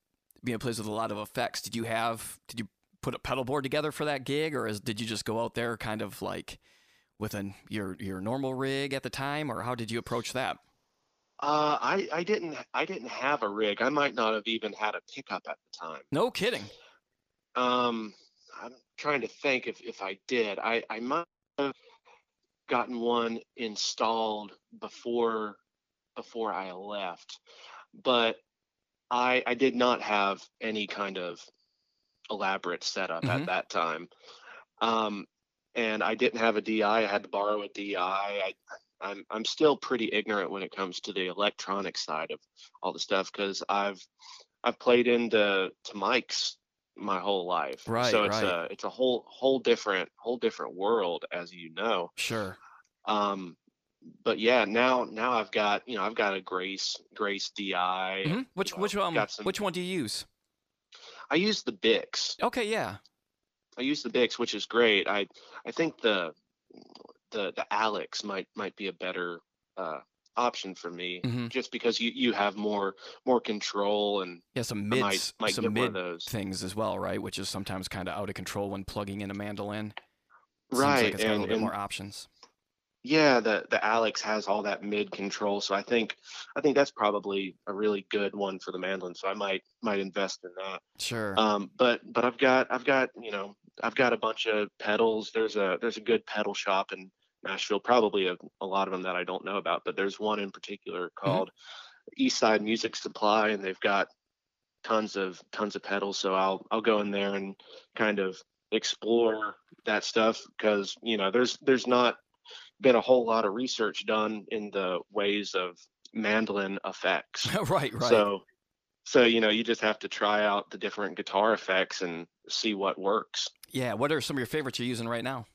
being plays with a lot of effects. Did you have did you put a pedal board together for that gig or is, did you just go out there kind of like with an your your normal rig at the time or how did you approach that? Uh, I I didn't I didn't have a rig. I might not have even had a pickup at the time. No kidding. Um, I'm trying to think if if I did. I I might have gotten one installed before before I left, but I I did not have any kind of elaborate setup Mhm. at that time. Um, and I didn't have a DI. I had to borrow a DI. I, I'm I'm still pretty ignorant when it comes to the electronic side of all the stuff because I've I've played into to mics my whole life. Right, So it's right. a it's a whole whole different whole different world as you know. Sure. Um, but yeah, now now I've got you know I've got a Grace Grace DI. hmm Which you know, which um some- which one do you use? I use the Bix. Okay, yeah. I use the Bix, which is great. I I think the the the Alex might might be a better uh, option for me, Mhm. just because you you have more more control and Yeah, some mids, might might some mid those. things as well, right? Which is sometimes kind of out of control when plugging in a mandolin. Seems Right, like it's got a and, little bit more options. Yeah, the the Alex has all that mid control, so I think I think that's probably a really good one for the mandolin. So I might might invest in that. Sure. Um, but but I've got I've got you know I've got a bunch of pedals. There's a there's a good pedal shop in Nashville. Probably a, a lot of them that I don't know about, but there's one in particular called Eastside Music Supply, and they've got tons of tons of pedals. So I'll I'll go in there and kind of explore that stuff because you know there's there's not been a whole lot of research done in the ways of mandolin effects. <laughs> right, right. So, so you know, you just have to try out the different guitar effects and see what works. yeah, what are some of your favorites you're using right now?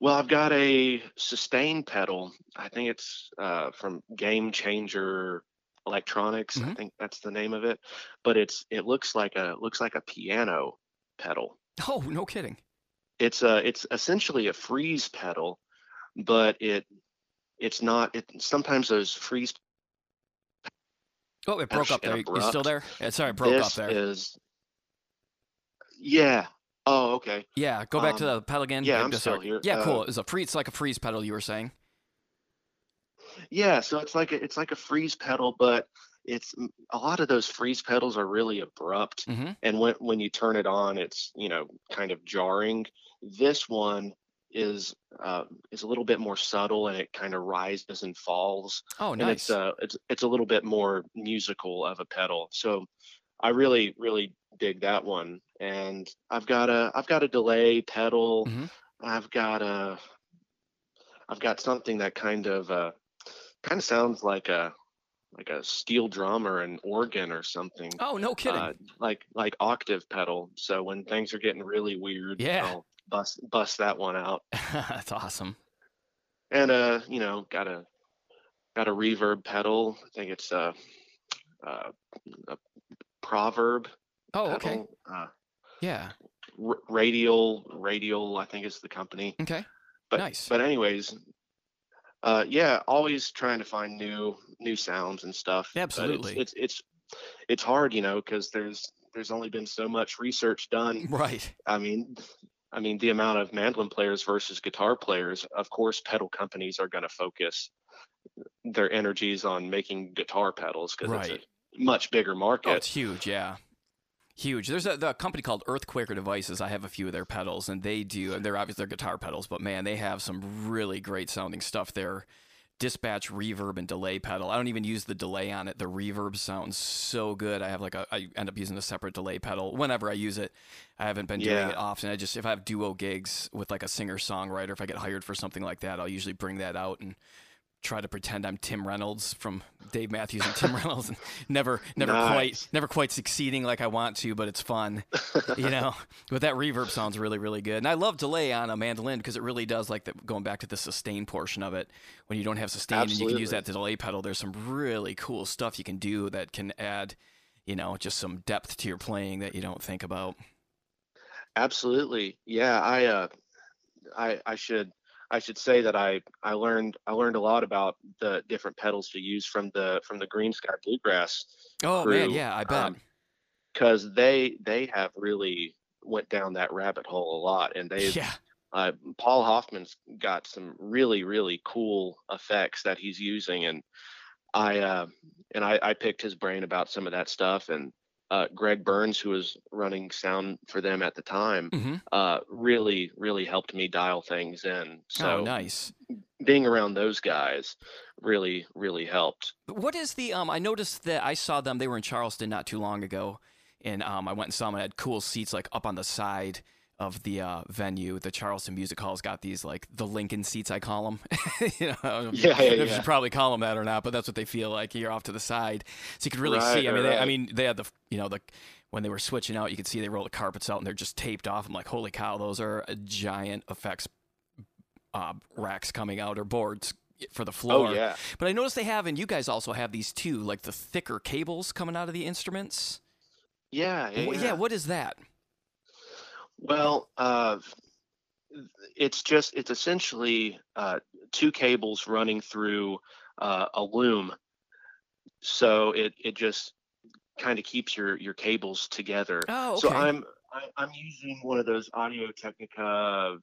Well, I've got a sustain pedal. I think it's uh, from Game Changer Electronics. I Mhm. think that's the name of it. But it's it looks like a looks like a piano pedal. Oh, no kidding. It's a it's essentially a freeze pedal, but it it's not. It sometimes those freeze. Oh, it broke up there. You still there? Yeah, sorry, it broke up this there. is. Yeah. Oh, okay. yeah, go back to um, the pedal again. yeah, I'm still here. Yeah, cool. Uh, It's a free. It's like a freeze pedal. You were saying. Yeah, so it's like a, it's like a freeze pedal, but it's a lot of those freeze pedals are really abrupt, hmm and when when you turn it on, it's you know kind of jarring. This one is uh, is a little bit more subtle, and it kind of rises and falls, Oh, and nice. it's uh it's it's a little bit more musical of a pedal. So I really really dig that one, and I've got a I've got a delay pedal. Mhm. I've got a I've got something that kind of uh kind of sounds like a like a steel drum or an organ or something. oh, no kidding. Uh, like like octave pedal. So when things are getting really weird, Yeah. I'll bust bust that one out. <laughs> That's awesome. And uh, you know, got a got a reverb pedal. I think it's a, uh a proverb Oh, okay. Uh, Yeah. r- radial radial, I think is the company. Okay. But Nice. but anyways, uh, yeah, always trying to find new new sounds and stuff. but it's- Absolutely. it's it's it's hard, you know, because there's there's only been so much research done. Right. I mean, I mean the amount of mandolin players versus guitar players. Of course, pedal companies are going to focus their energies on making guitar pedals because Right. it's a much bigger Oh, market. it's huge. Yeah. Huge. There's a the company called Earthquaker Devices. I have a few of their pedals, and they do. And they're obviously they're guitar pedals, but man, they have some really great sounding stuff. Their dispatch reverb and delay pedal. I don't even use the delay on it. The reverb sounds so good. I have like a. I end up using a separate delay pedal whenever I use it. I haven't been doing Yeah. it often. I just if I have duo gigs with like a singer songwriter, if I get hired for something like that, I'll usually bring that out and try to pretend I'm Tim Reynolds from Dave Matthews and Tim <laughs> Reynolds and never never quite never quite succeeding like I want to, but it's fun. you know. <laughs> But that reverb sounds really, really good. And I love delay on a mandolin because it really does like the going back to the sustain portion of it. When you don't have sustain and you can use Absolutely. that delay pedal, there's some really cool stuff you can do that can add, you know, just some depth to your playing that you don't think about. Absolutely. Yeah, I uh I I should I should say that I I learned I learned a lot about the different pedals to use from the from the Greensky Bluegrass Oh man, yeah, I bet. um, cuz they they have really went down that rabbit hole a lot and they yeah. uh, Paul Hoffman's got some really really cool effects that he's using and I uh and I I picked his brain about some of that stuff and uh, Greg Burns, who was running sound for them at the time, hmm uh, really really helped me dial things in. So oh, nice. being around those guys really really helped. What is the um? I noticed that I saw them. They were in Charleston not too long ago, and um, I went and saw them. And had cool seats like up on the side of the uh, venue. The Charleston Music Hall's got these like the Lincoln seats. I call them. <laughs> you know, I don't know if you- Yeah, yeah, you yeah. should probably call them that or not, but that's what they feel like. You're off to the side, so you could really Right, see. I mean, right, they, I mean, they had the you know the when they were switching out, you could see they rolled the carpets out and they're just taped off. I'm like, holy cow, those are a giant effects uh, racks coming out or boards for the floor. Oh yeah. But I noticed they have, and you guys also have these too, like the thicker cables coming out of the instruments. Yeah, yeah. yeah what is that? Well, uh, it's just it's essentially uh, two cables running through uh, a loom, so it it just kind of keeps your your cables together. Oh, okay. So I'm I, I'm using one of those Audio Technica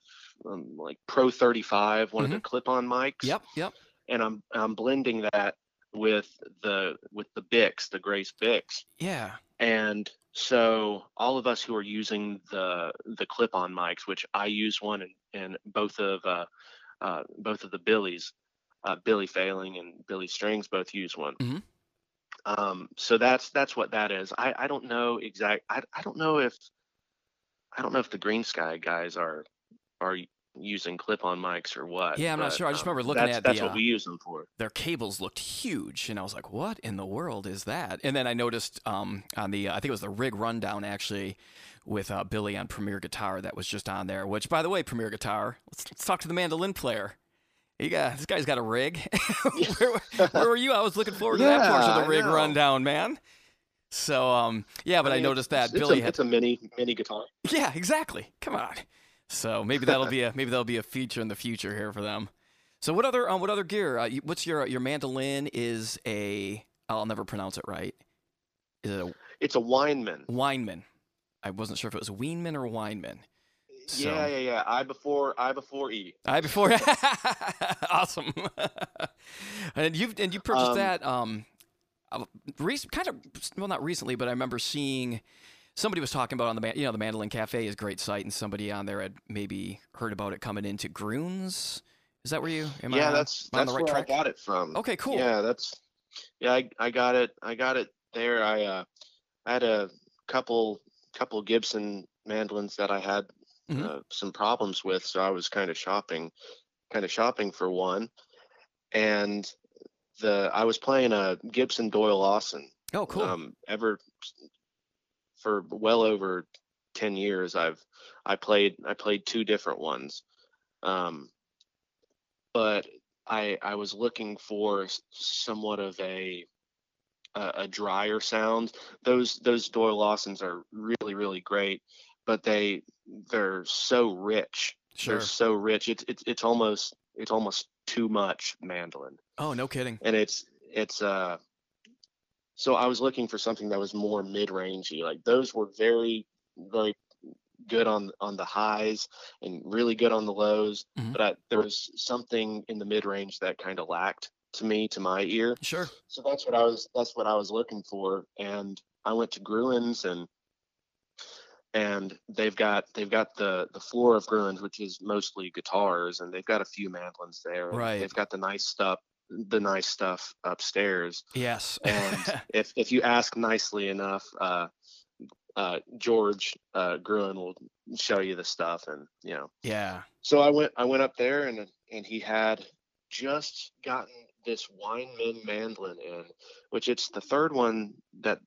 um, like Pro 35, one of the clip-on mics. Mm-hmm. Yep, yep. And I'm I'm blending that with the with the Bix, the Grace Bix. Yeah. And so all of us who are using the the clip-on mics, which I use one, and, and both of uh, uh, both of the Billies, uh, Billy Failing and Billy Strings, both use one. Mhm. Um, so that's that's what that is. I, I don't know exact. I, I don't know if I don't know if the Greensky guys are are using clip-on mics or what. Yeah, I'm not sure. I just um, remember looking that's, at that's the, what uh, we use them for. Their cables looked huge, and I was like, "What in the world is that?" And then I noticed um, on the, I think it was the rig rundown actually, with uh, Billy on Premier Guitar that was just on there. Which, by the way, Premier Guitar. Let's, let's talk to the mandolin player. You got this guy's got a rig. <laughs> where, where were you? I was looking forward to that portion of the rig rundown, man. So, um, yeah, but I, mean, noticed that it's, it's Billy a, had it's a mini mini guitar. Yeah, exactly. Come on. So maybe that'll be a maybe that'll be a feature in the future here for them. So what other um, what other gear? Uh, you, what's your your mandolin is a I'll never pronounce it right. Is it a It's a Weinman. Weinman? I wasn't sure if it was Weinman or Weinman. So- Yeah, yeah, yeah. I before I before E. I before <laughs> awesome. <laughs> and you've and you purchased Um, that um, uh, kind of well not recently, but I remember seeing somebody was talking about on the you know the Mandolin Cafe is a great site, and somebody on there had maybe heard about it coming into Gruhn's. Is that where you? Am yeah, that's I that's the right where track? I got it from. Okay, cool. Yeah, that's yeah. I, I got it. I got it there. I uh, I had a couple couple Gibson mandolins that I had Mhm. uh, some problems with, so I was kind of shopping, kind of shopping for one, and the I was playing a Gibson Doyle Lawson. Oh, cool. Um, ever for well over ten years, I've I played I played two different ones, um, but I I was looking for somewhat of a a, a drier sound. Those those Doyle Lawsons are really really great, but they they're so rich. sure. They're so rich. It's it's it's almost it's almost too much mandolin Oh, no kidding. and it's it's uh so i was looking for something that was more mid-rangey like those were very very good on on the highs and really good on the lows Mhm. but I, there was something in the mid-range that kind of lacked to me to my ear Sure. so that's what i was that's what i was looking for and i went to gruhn's and and they've got they've got the the floor of gruhn's which is mostly guitars and they've got a few mandolins there Right. they've got the nice stuff the nice stuff upstairs Yes. <laughs> and if if you ask nicely enough uh uh george uh gruhn will show you the stuff and you know yeah. so I went I went up there and and he had just gotten this Weinman mandolin in, which it's the third one that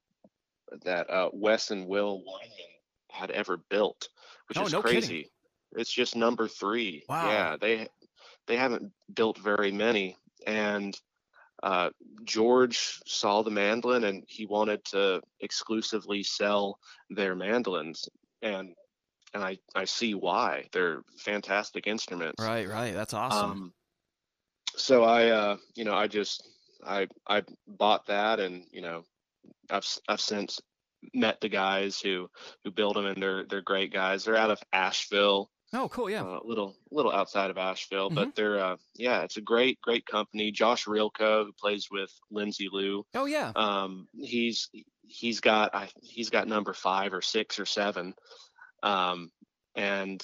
that uh, Wes and Will Weinman had ever built, which is no kidding. crazy. It's just number three. Wow. Yeah, they they haven't built very many, and uh, George saw the mandolin and he wanted to exclusively sell their mandolins, and and I I see why they're fantastic instruments. Right. Right. That's awesome. Um, so I, uh, you know, I just, I, I bought that, and you know, I've, I've since met the guys who, who build them, and they're, they're great guys. They're out of Asheville, oh, cool. Yeah. a little, little outside of Asheville, Mm-hmm. but they're, uh, yeah, it's a great, great company. Josh Rilko, who plays with Lindsay Lou, oh, yeah. um, he's, he's got I, he's got number five or six or seven, um, and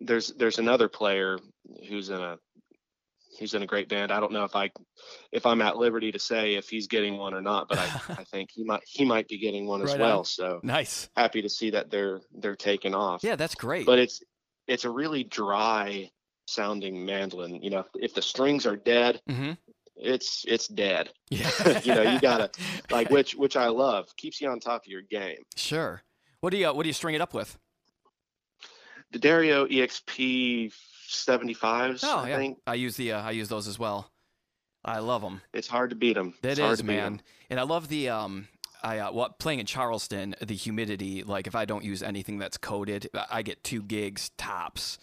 there's there's another player who's in a he's in a great band. I don't know if I if I'm at liberty to say if he's getting one or not, but I, <laughs> I think he might he might be getting one as well. on. So Nice. happy to see that they're they're taking off. Yeah, that's great. But it's it's a really dry sounding mandolin. You know, if, the strings are dead, hmm it's it's dead. <laughs> Yeah. <laughs> you know, you gotta <laughs> like which which I love. Keeps you on top of your game. Sure. What do you what do you string it up with? The D'Addario EXP 75s. Oh I yeah, think I use the uh, I use those as well. I love them. it's hard to beat them. It it's hard is, to beat 'em. man. And I love the um I uh, what playing in Charleston, the humidity, like if I don't use anything that's coated, I get 2 gigs tops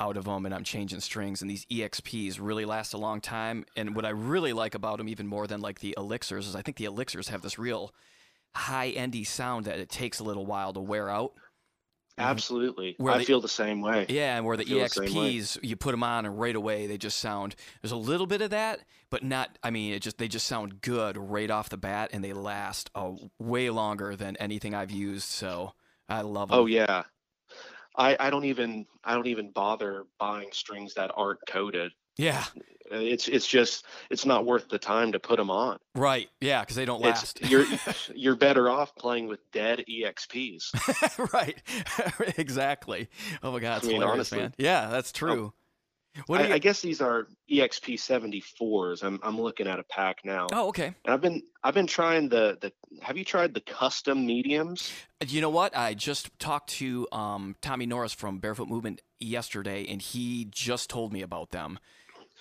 out of them and I'm changing strings and these EXPs really last a long time and what I really like about them even more than like the elixirs is I think the elixirs have this real high endy sound that it takes a little while to wear out. Absolutely. Where I the- feel the same way. Yeah, and where the feel the. EXPs, you put them on and right away they just sound. There's a little bit of that, but not. I mean, it just they just sound good right off the bat, and they last uh, way longer than anything I've used. So I love them. Oh yeah. I, I don't even I don't even bother buying strings that aren't coated. yeah, It's it's just it's not worth the time to put them on. right. Yeah, because they don't It's last. you're <laughs> you're better off playing with dead EXPs. <laughs> right. <laughs> exactly. Oh my God, it's I mean, honestly. man. Yeah, that's true. What I, you? I guess these are EXP 74s. I'm I'm looking at a pack now. oh, okay. And I've been I've been trying the the have you tried the custom mediums? You know what? I just talked to um, Tommy Norris from Barefoot Movement yesterday, and he just told me about them.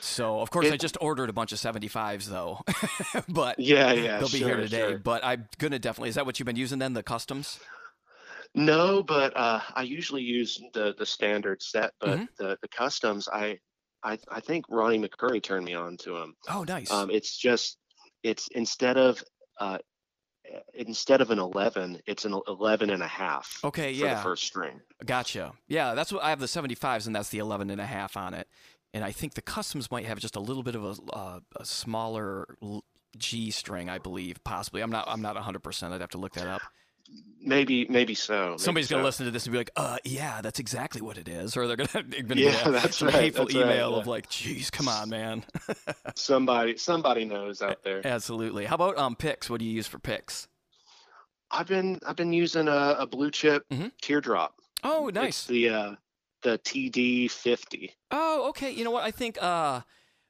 So, of course, I just ordered a bunch of 75s, though. <laughs> but Yeah, yeah. they'll be sure, here today. sure. But I'm going to definitely. Is that what you've been using then, the customs? No, but uh, I usually use the the standard set, but Mhm. the the customs I I I think Ronnie McCoury turned me on to them. Oh, nice. Um, it's just it's instead of uh, instead of an 11, it's an 11 and a half okay, for yeah. the first string. Gotcha. Yeah, that's what I have the 75s, and that's the 11 and a half on it. And I think the customs might have just a little bit of a, uh, a smaller G string, I believe, possibly. I'm not. I'm not 100. percent I'd have to look that up. Maybe maybe so. maybe Somebody's gonna listen to this and be like, "Uh, yeah, that's exactly what it is," or they're gonna, <laughs> they're gonna Yeah, get that's right, hateful that's right, email yeah. of like, "Geez, come on, man." <laughs> Somebody somebody knows out there. Absolutely. How about um picks? What do you use for picks? I've been I've been using a, a blue chip Mhm. teardrop. Oh, It's nice. the uh, the TD 50. Oh, okay. You know what? I think uh,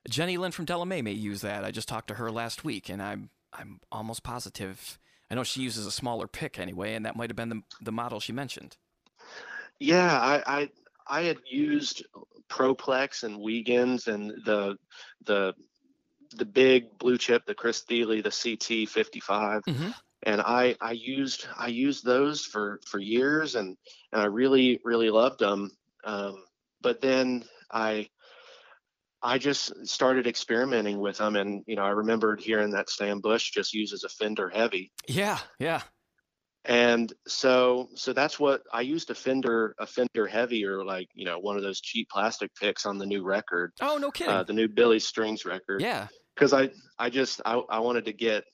Jenni Lyn from Della Mae may use that. I just talked to her last week, and I'm I'm almost positive. I know she uses a smaller pick anyway, and that might have been the the model she mentioned. Yeah, I, I I had used Proplex and Wegens and the the the big blue chip, the Chris Thile, the CT 55, Mhm. and I I used I used those for for years and and I really really loved them. Um, but then I I just started experimenting with them, and you know I remembered hearing that Sam Bush just uses a Fender Heavy, Yeah, yeah. and so so that's what I used a Fender a Fender Heavy or like you know one of those cheap plastic picks on the new record, Oh, no kidding. uh, the new Billy Strings record, yeah, because I I just I, I wanted to get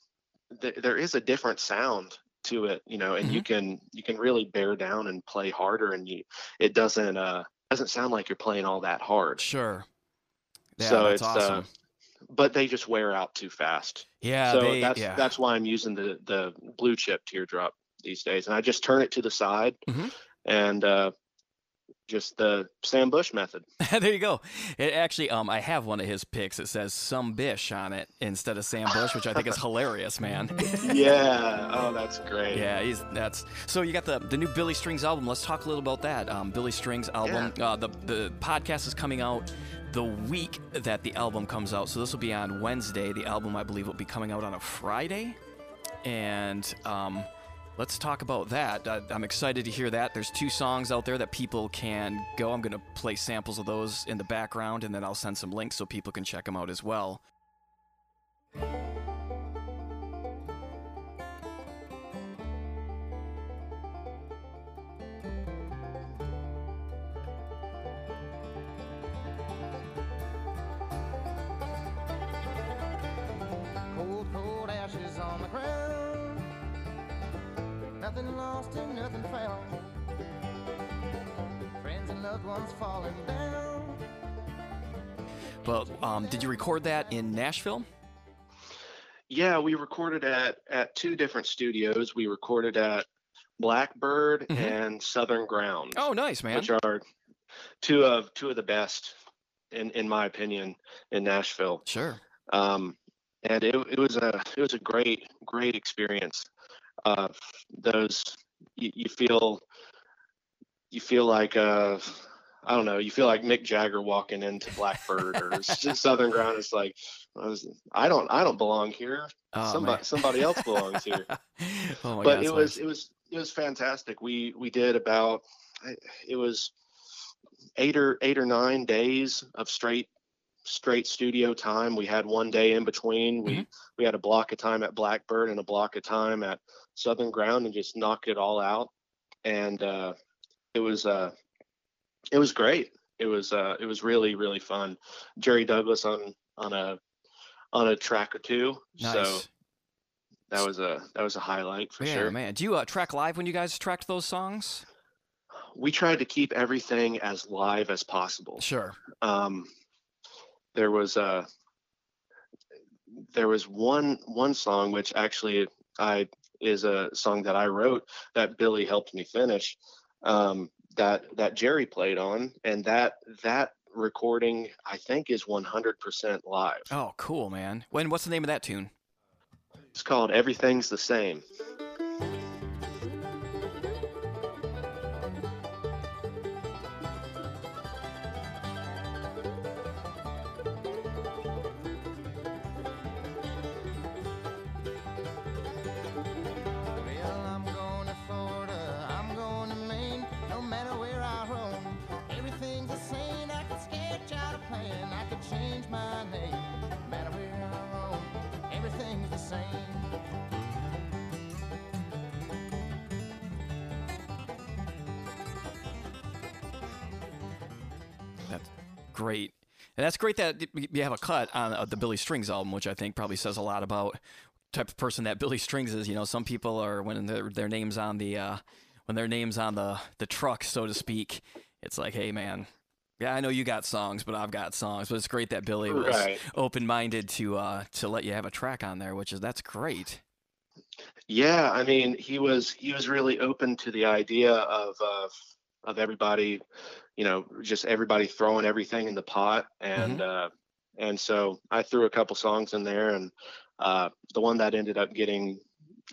th- there is a different sound to it, you know, and you can you can really bear down and play harder, and you it doesn't uh doesn't sound like you're playing all that hard. sure. Yeah, so that's it's awesome. uh, but they just wear out too fast. yeah, so they, that's yeah. that's why I'm using the the blue chip teardrop these days, and I just turn it to the side Mhm. and uh, just the Sam Bush method. <laughs> there you go. It actually, um, I have one of his picks. It says "some bish" on it instead of Sam Bush, which I think is hilarious, man. <laughs> yeah, oh, that's great. Yeah, he's that's so you got the the new Billy Strings album. Let's talk a little about that. Um, Billy Strings album. Uh, the the podcast is coming out the week that the album comes out. So this will be on Wednesday. The album, I believe, will be coming out on a Friday. And um, let's talk about that. Uh, I'm excited to hear that. There's two songs out there that people can go. I'm going to play samples of those in the background, and then I'll send some links so people can check them out as well. Cold, cold ashes on the ground. Nothing lost and nothing found. Friends and loved ones falling down. But um, did you record that in Nashville? Yeah, we recorded at at two different studios. We recorded at Blackbird Mhm. and Southern Ground, Oh, nice, man. which are two of two of the best in in my opinion in Nashville. Sure. um, and it, it was a it was a great great experience. Uh, those you, you feel you feel like uh, I don't know you feel like Mick Jagger walking into Blackbird or <laughs> Southern Ground. It's like I, was, I don't I don't belong here. Oh, somebody man. somebody else belongs here. <laughs> oh but God, it was nice. it was it was fantastic. We we did about it was eight or eight or nine days of straight straight studio time. We had one day in between. We Mm-hmm. we had a block of time at Blackbird and a block of time at Southern Ground and just knocked it all out. And uh, it was uh, it was great. It was uh, it was really really fun. Jerry Douglas on on a on a track or two. nice. So that was a that was a highlight for yeah, sure. man. Do you uh, track live when you guys tracked those songs? we tried to keep everything as live as possible. Sure. Um, there was uh, there was one one song which actually I is a song that I wrote that Billy helped me finish. Um, that that Jerry played on, and that that recording I think is 100% live. Oh, cool, man. When? What's the name of that tune? It's called Everything's the Same. And that's great that you have a cut on uh, the Billy Strings album, which I think probably says a lot about type of person that Billy Strings is. You know, some people are when their their names on the uh, when their names on the the truck, so to speak. It's like, hey, man. Yeah, I know you got songs, but I've got songs. But it's great that Billy was Right. open minded to uh, to let you have a track on there, which is that's great. Yeah, I mean, he was he was really open to the idea of uh, of everybody, you know, just everybody throwing everything in the pot, and uh, and so I threw a couple songs in there, and uh, the one that ended up getting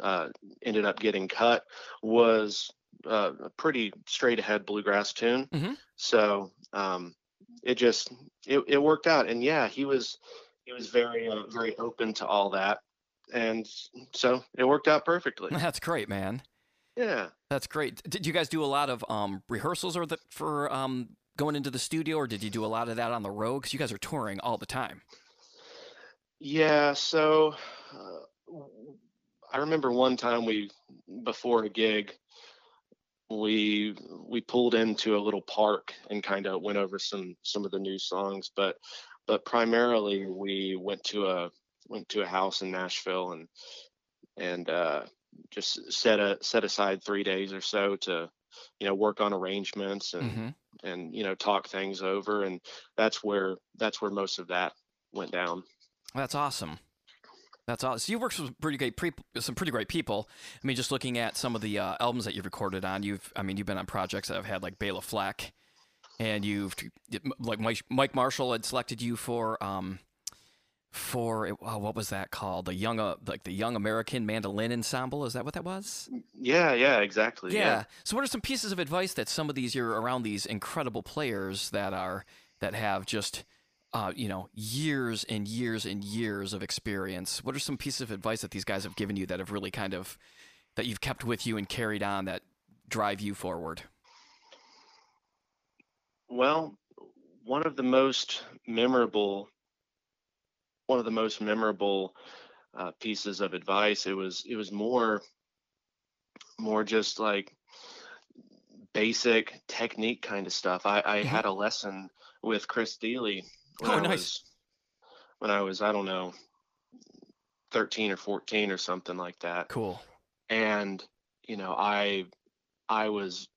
uh, ended up getting cut was uh, a pretty straight ahead bluegrass tune. Mhm. So um, it just it, it worked out, and yeah, he was he was very uh, very open to all that, and so it worked out perfectly. <laughs> That's great, man. Yeah. That's great. Did you guys do a lot of um, rehearsals or the, for um, going into the studio, or did you do a lot of that on the road? Because you guys are touring all the time. Yeah, so uh, I remember one time we before a gig we we pulled into a little park and kind of went over some some of the new songs, but but primarily we went to a went to a house in Nashville and and uh, just set a set aside three days or so to you know work on arrangements and hmm and you know talk things over and that's where that's where most of that went down. That's awesome. That's awesome. So you worked with pretty great, pre- some pretty great people. I mean, just looking at some of the uh, albums that you've recorded on, you've, I mean, you've been on projects that have had like Bela Fleck, and you've like Mike, Mike Marshall had selected you for, um, for oh, what was that called? The young, uh, like the Young American Mandolin Ensemble. Is that what that was? Yeah, yeah, exactly. Yeah. So, what are some pieces of advice that some of these you're around these incredible players that are that have just uh, you know years and years and years of experience? What are some pieces of advice that these guys have given you that have really kind of that you've kept with you and carried on that drive you forward? Well, one of the most memorable, one of the most memorable uh, pieces of advice. It was it was more, more just like basic technique kind of stuff. I, I Mhm. had a lesson with Chris Thile when Oh, I nice. was when I was I don't know, thirteen or fourteen or something like that. Cool. and you know, I I was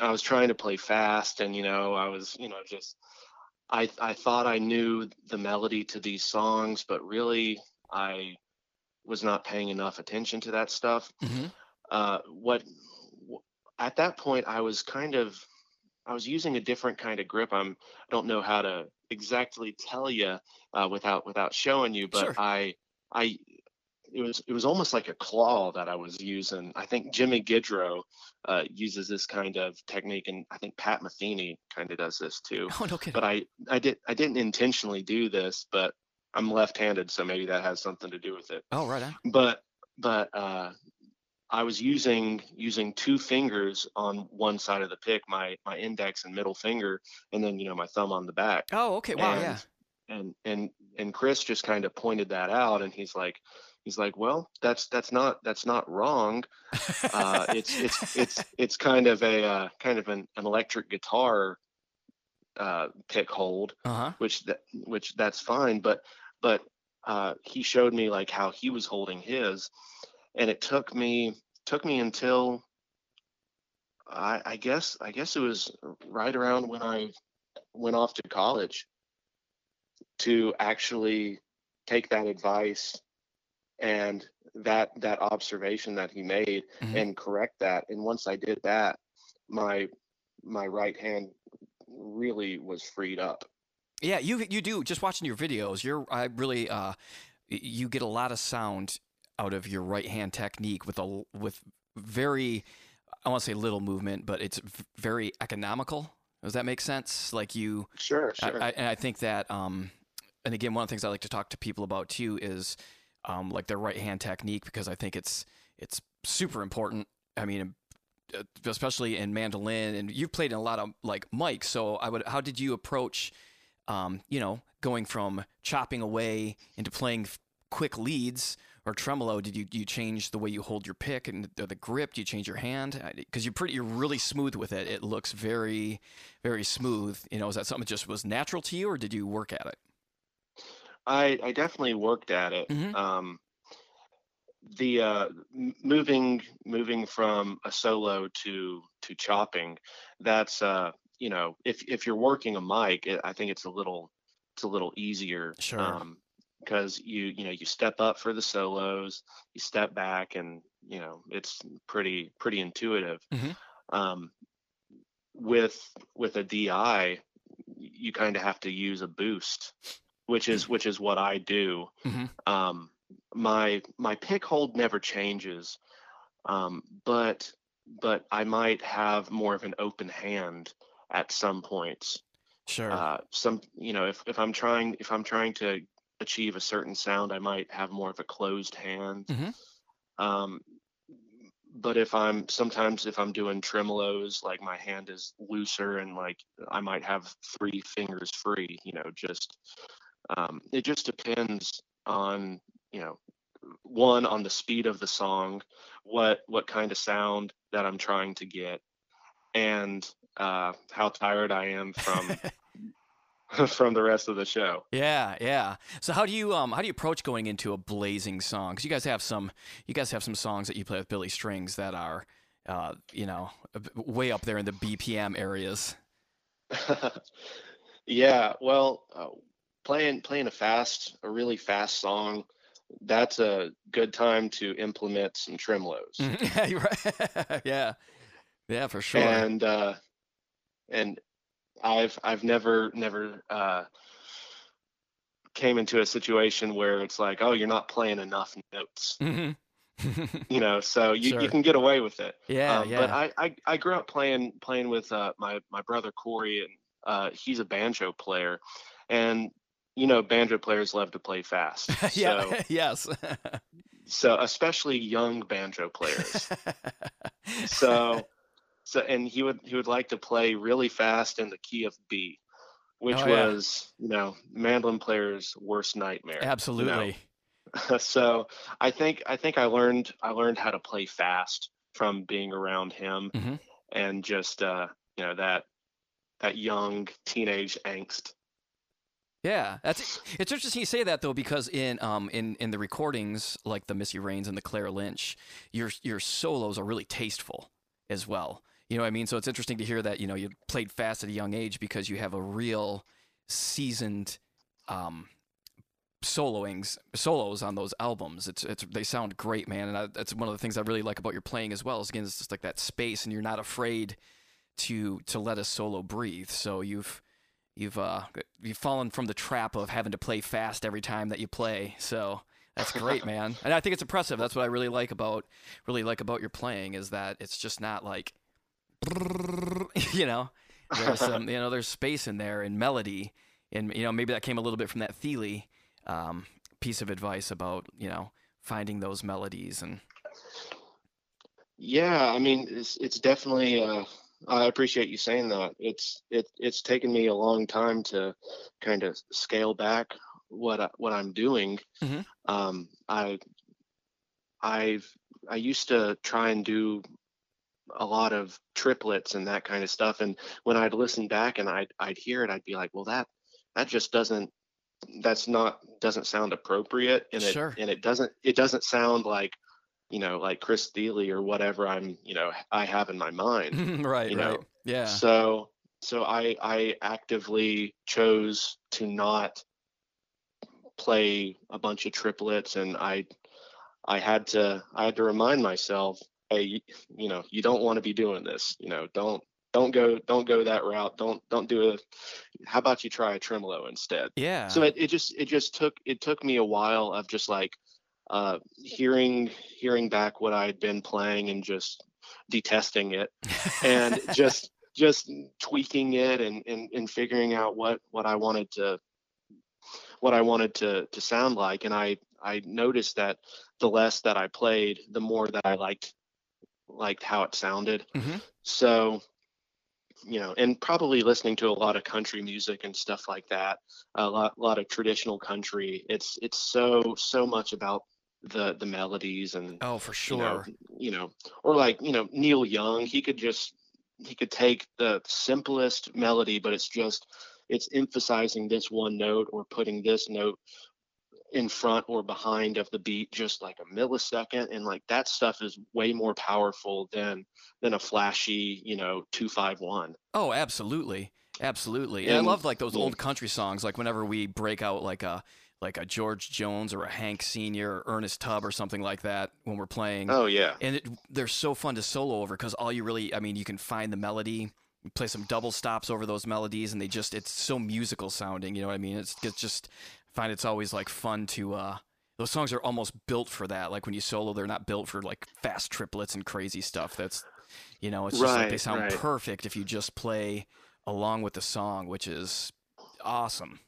I was trying to play fast and you know, I was, you know, just I I thought I knew the melody to these songs, but really I was not paying enough attention to that stuff. hmm Uh, what at that point I was kind of I was using a different kind of grip. I'm I don't know how to exactly tell you uh, without without showing you, but Sure. I I it was it was almost like a claw that I was using. I think Jimmy Gidrow uh, uses this kind of technique, and I think Pat Metheny kind of does this too. Oh no. But I I did I didn't intentionally do this, but I'm left-handed, so maybe that has something to do with it. oh right on. But but uh, I was using using two fingers on one side of the pick, my my index and middle finger, and then you know my thumb on the back. Oh okay. Wow. and, yeah. And and and Chris just kind of pointed that out, and he's like, he's like, well, that's that's not that's not wrong. Uh, it's it's <laughs> it's it's kind of a uh, kind of an, an electric guitar uh, pick hold, uh huh. which that which that's fine, but but uh, he showed me like how he was holding his, and it took me took me until I, I guess I guess it was right around when I went off to college to actually take that advice and that that observation that he made Mhm. and correct that and once I did that my my right hand really was freed up Yeah, you you do just watching your videos. You're I really uh you get a lot of sound out of your right hand technique with a with very I want to say little movement, but it's very economical. Does that make sense? Like you sure I, sure I, and I think that, um, and again, one of the things I like to talk to people about too is um, like their right hand technique because I think it's it's super important. I mean, uh, especially in mandolin, and you've played in a lot of like mics. So I would, how did you approach, um, you know, going from chopping away into playing quick leads or tremolo? Did you you change the way you hold your pick and the, the grip? Do you change your hand? Because you're pretty, you're really smooth with it. It looks very, very smooth. You know, is that something that just was natural to you, or did you work at it? I I definitely worked at it. Mhm. Um, the uh, moving moving from a solo to to chopping, that's uh, you know if if you're working a mic, it, I think it's a little it's a little easier. Sure. Um, because you you know you step up for the solos, you step back, and you know it's pretty pretty intuitive. Mhm. Um, with with a DI, you kind of have to use a boost, which is which is what I do. Mhm. Um, my my pick hold never changes, um, but but I might have more of an open hand at some points. Sure. Uh, some you know if if I'm trying if I'm trying to achieve a certain sound, I might have more of a closed hand. Mhm. Um, but if I'm sometimes if I'm doing tremolos, like my hand is looser and like I might have three fingers free. You know, just um, it just depends on you know one on the speed of the song, what what kind of sound that I'm trying to get, and uh, how tired I am from <laughs> <laughs> from the rest of the show. Yeah, yeah. So how do you um how do you approach going into a blazing song? Because you guys have some you guys have some songs that you play with Billy Strings that are uh you know way up there in the BPM areas. <laughs> yeah, well, uh, playing playing a fast, a really fast song, that's a good time to implement some tremolos. <laughs> yeah, <laughs> yeah, yeah, for sure. And uh, and I've I've never never uh, came into a situation where it's like, oh, you're not playing enough notes, Mhm. <laughs> you know. So you, Sure. you can get away with it. yeah, Um, yeah. But I, I I grew up playing playing with uh, my my brother Corey, and uh, he's a banjo player, and you know banjo players love to play fast. <laughs> yeah. So <laughs> yes. so especially young banjo players. <laughs> so so and he would he would like to play really fast in the key of B, which Oh, yeah. was you know mandolin player's worst nightmare. Absolutely. so I think I think I learned I learned how to play fast from being around him Mhm. and just uh you know that that young teenage angst. Yeah, that's it's interesting you say that though because in um in in the recordings like the Missy Raines and the Claire Lynch, your your solos are really tasteful as well. You know what I mean? So it's interesting to hear that you know you played fast at a young age because you have a real seasoned um soloings solos on those albums. It's it's they sound great, man, and I, that's one of the things I really like about your playing as well. Is again, it's just like that space, and you're not afraid to to let a solo breathe. So you've you've uh you've fallen from the trap of having to play fast every time that you play. So that's great, <laughs> man. And I think it's impressive. That's what I really like about really like about your playing is that it's just not like <laughs> you know there's some you know there's space in there and melody and you know maybe that came a little bit from that Thile um, piece of advice about you know finding those melodies and Yeah, I mean, it's it's definitely. Uh, I appreciate you saying that. It's it it's taken me a long time to kind of scale back what I, what I'm doing. Mhm. Um, I I've I used to try and do a lot of triplets and that kind of stuff, and when I'd listen back and I'd I'd hear it, I'd be like, well, that that just doesn't that's not doesn't sound appropriate, and it Sure. and it doesn't it doesn't sound like you know, like Chris Thile or whatever I'm, you know, I have in my mind. <laughs> right, You right, know, yeah, So, so I, I actively chose to not play a bunch of triplets, and I, I had to, I had to remind myself, hey, you know, you don't want to be doing this. You know, don't, don't go, don't go that route. Don't, don't do a. How about you try a tremolo instead? yeah. so it, it just it just took it took me a while of just like uh hearing hearing back what i had been playing and just detesting it and <laughs> just just tweaking it and, and and figuring out what what i wanted to what i wanted to to sound like and i i noticed that the less that i played the more that i liked liked how it sounded Mhm. so you know and probably listening to a lot of country music and stuff like that a lot, lot of traditional country it's it's so so much about the the melodies and oh, for you know, sure. you know or like you know neil young he could just he could take the simplest melody but it's just it's emphasizing this one note or putting this note in front or behind of the beat just like a millisecond and like that stuff is way more powerful than than a flashy you know 251 Oh, absolutely, absolutely. And I love like those yeah. old country songs. Like whenever we break out like a like a George Jones or a Hank Senior or Ernest Tubb or something like that when we're playing. oh yeah. And it, they're so fun to solo over because all you really i mean you can find the melody play some double stops over those melodies and they just it's so musical sounding you know what i mean? It's, it's just I find it's always like fun to uh those songs are almost built for that. Like when you solo they're not built for like fast triplets and crazy stuff. That's you know it's just like they sound right. perfect if you just play along with the song which is awesome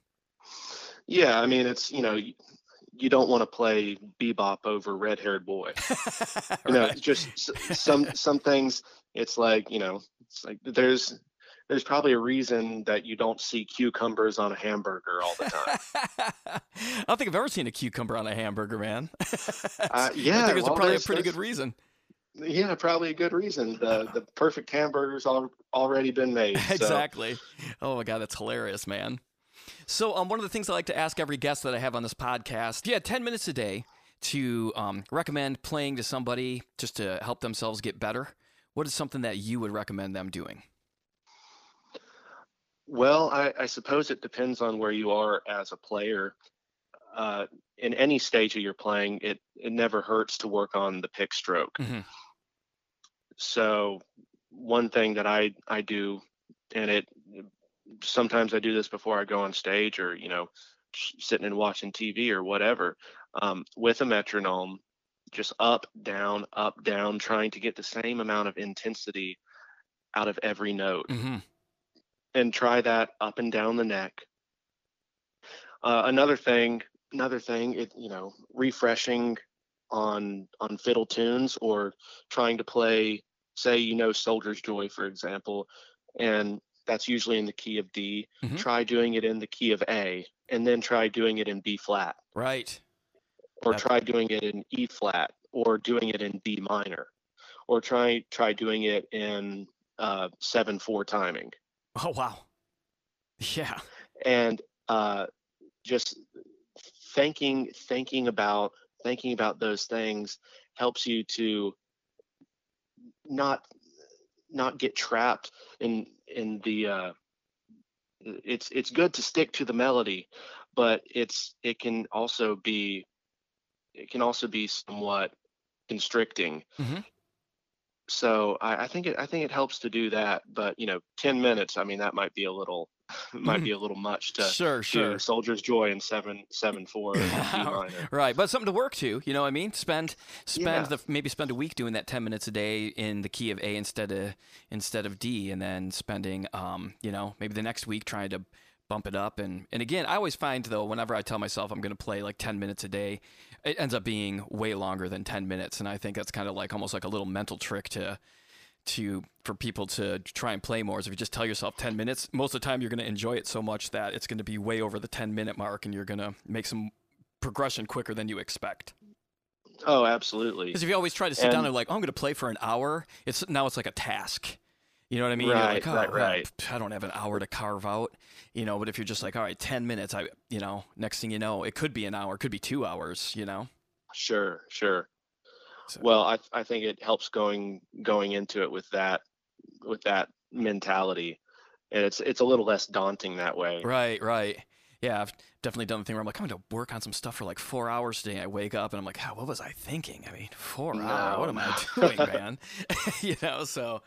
yeah i mean it's you know you, don't want to play bebop over red haired boy <laughs> you know Right. just some some things it's like you know it's like there's there's probably a reason that you don't see cucumbers on a hamburger all the time <laughs> I don't think I've ever seen a cucumber on a hamburger, man. <laughs> Uh, I think it's well, probably a pretty good reason. yeah probably a good reason the the perfect hamburger's al- already been made so- exactly. Oh my god, that's hilarious, man. So, um, one of the things I like to ask every guest that I have on this podcast, yeah, ten minutes a day to um, recommend playing to somebody just to help themselves get better. What is something that you would recommend them doing? Well, I, I suppose it depends on where you are as a player. Uh, in any stage of your playing, it, it never hurts to work on the pick stroke. Mhm. So, one thing that I, I do, and it sometimes I do this before I go on stage or, you know, sitting and watching TV or whatever, um, with a metronome, just up, down, up, down, trying to get the same amount of intensity out of every note hmm and try that up and down the neck. Uh, another thing, another thing, it you know, refreshing on on fiddle tunes or trying to play, say you know Soldier's Joy for example, and that's usually in the key of D. Mhm. Try doing it in the key of A, and then try doing it in B flat, Right. or try doing it in E flat, or doing it in D minor, or try try doing it in uh, seven four timing. Oh wow. Yeah. and uh, just thinking thinking about thinking about those things helps you to not not get trapped in in the uh it's it's good to stick to the melody but it's it can also be it can also be somewhat constricting Mhm. so I, I think it i think it helps to do that but you know 10 minutes i mean that might be a little might be <laughs> a little much to Sure, sure. soldier's joy in seven seven four. <laughs> Right, but something to work to. You know what I mean? Spend spend Yeah. the maybe spend a week doing that ten minutes a day in the key of A instead of instead of D, and then spending um you know maybe the next week trying to bump it up. And and again, I always find though whenever I tell myself I'm going to play like ten minutes a day, it ends up being way longer than ten minutes, and I think that's kind of like almost like a little mental trick to to for people to try and play more. Is if you just tell yourself 10 minutes most of the time you're going to enjoy it so much that it's going to be way over the 10 minute mark and you're going to make some progression quicker than you expect. Oh absolutely. Because if you always try to sit down And- and like oh, i'm going to play for an hour it's now it's like a task. You know what i mean? Right, like, oh, right, right. i don't have an hour to carve out you know? But if you're just like all right 10 minutes i you know next thing you know it could be an hour it could be two hours you know? Sure sure So- well i i think it helps going going into it with that with that mentality and it's it's a little less daunting that way Right, right. Yeah, I've definitely done the thing where I'm like, I'm going to work on some stuff for like four hours today. I wake up and I'm like, "Ah, what was I thinking? I mean, four hours? What am I <laughs> doing, man? <laughs> you know, so.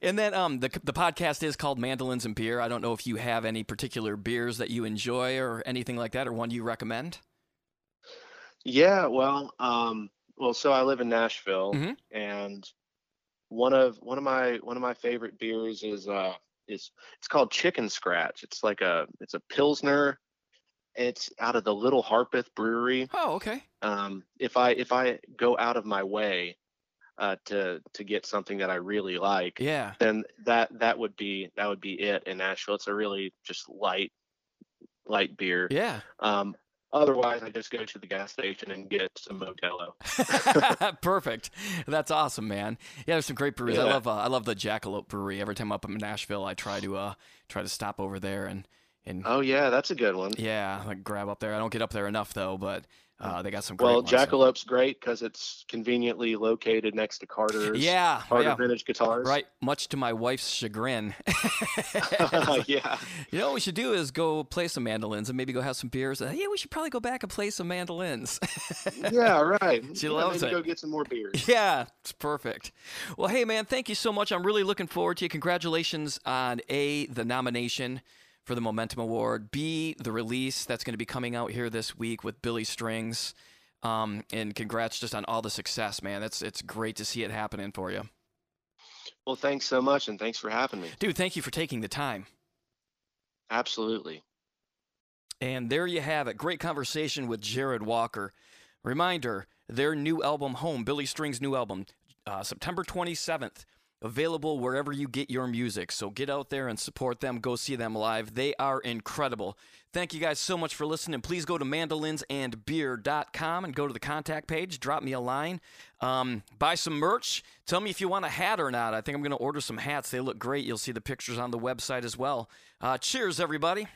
And then um, the the podcast is called Mandolins and Beer. I don't know if you have any particular beers that you enjoy or anything like that, or one you recommend. Yeah, well, um, well, so I live in Nashville, Mhm. and one of one of my one of my favorite beers is uh is it's called Chicken Scratch. It's like a it's a pilsner. It's out of the Little Harpeth Brewery. Oh, okay. Um, if I if I go out of my way uh, to to get something that I really like, Yeah. then that that would be that would be it in Nashville. It's a really just light light beer. Yeah. Um, otherwise, I just go to the gas station and get some Modelo. <laughs> <laughs> Perfect. That's awesome, man. Yeah, there's some great breweries. I love uh, I love the Jackalope Brewery. Every time I'm up in Nashville, I try to uh try to stop over there and and Oh yeah, that's a good one. Yeah, like grab up there. I don't get up there enough though, but uh, they got some great Well, ones, so- Jackalope's great because it's conveniently located next to Carter's. Yeah, Carter yeah, Vintage Guitars. right. Much to my wife's chagrin. <laughs> <laughs> yeah. You know what we should do is go play some mandolins and maybe go have some beers. Uh, yeah, we should probably go back and play some mandolins. <laughs> Yeah, right. She yeah, loves it. Go get some more beers. yeah, it's perfect. Well, hey man, thank you so much. I'm really looking forward to you. Congratulations on A, the nomination for the Momentum Award, B, the release that's going to be coming out here this week with Billy Strings. Um, and congrats just on all the success, man. It's it's great to see it happening for you. Well, thanks so much, and thanks for having me. Dude, thank you for taking the time. Absolutely. And there you have it. Great conversation with Jarrod Walker. Reminder their new album, Home, Billy String's new album, uh, September 27th, available wherever you get your music. So get out there and support them. Go see them live. They are incredible. Thank you guys so much for listening. Please go to mandolinsandbeer.com and go to the contact page. Drop me a line. Um, buy some merch. Tell me if you want a hat or not. I think I'm going to order some hats. They look great. You'll see the pictures on the website as well. Uh, cheers, everybody.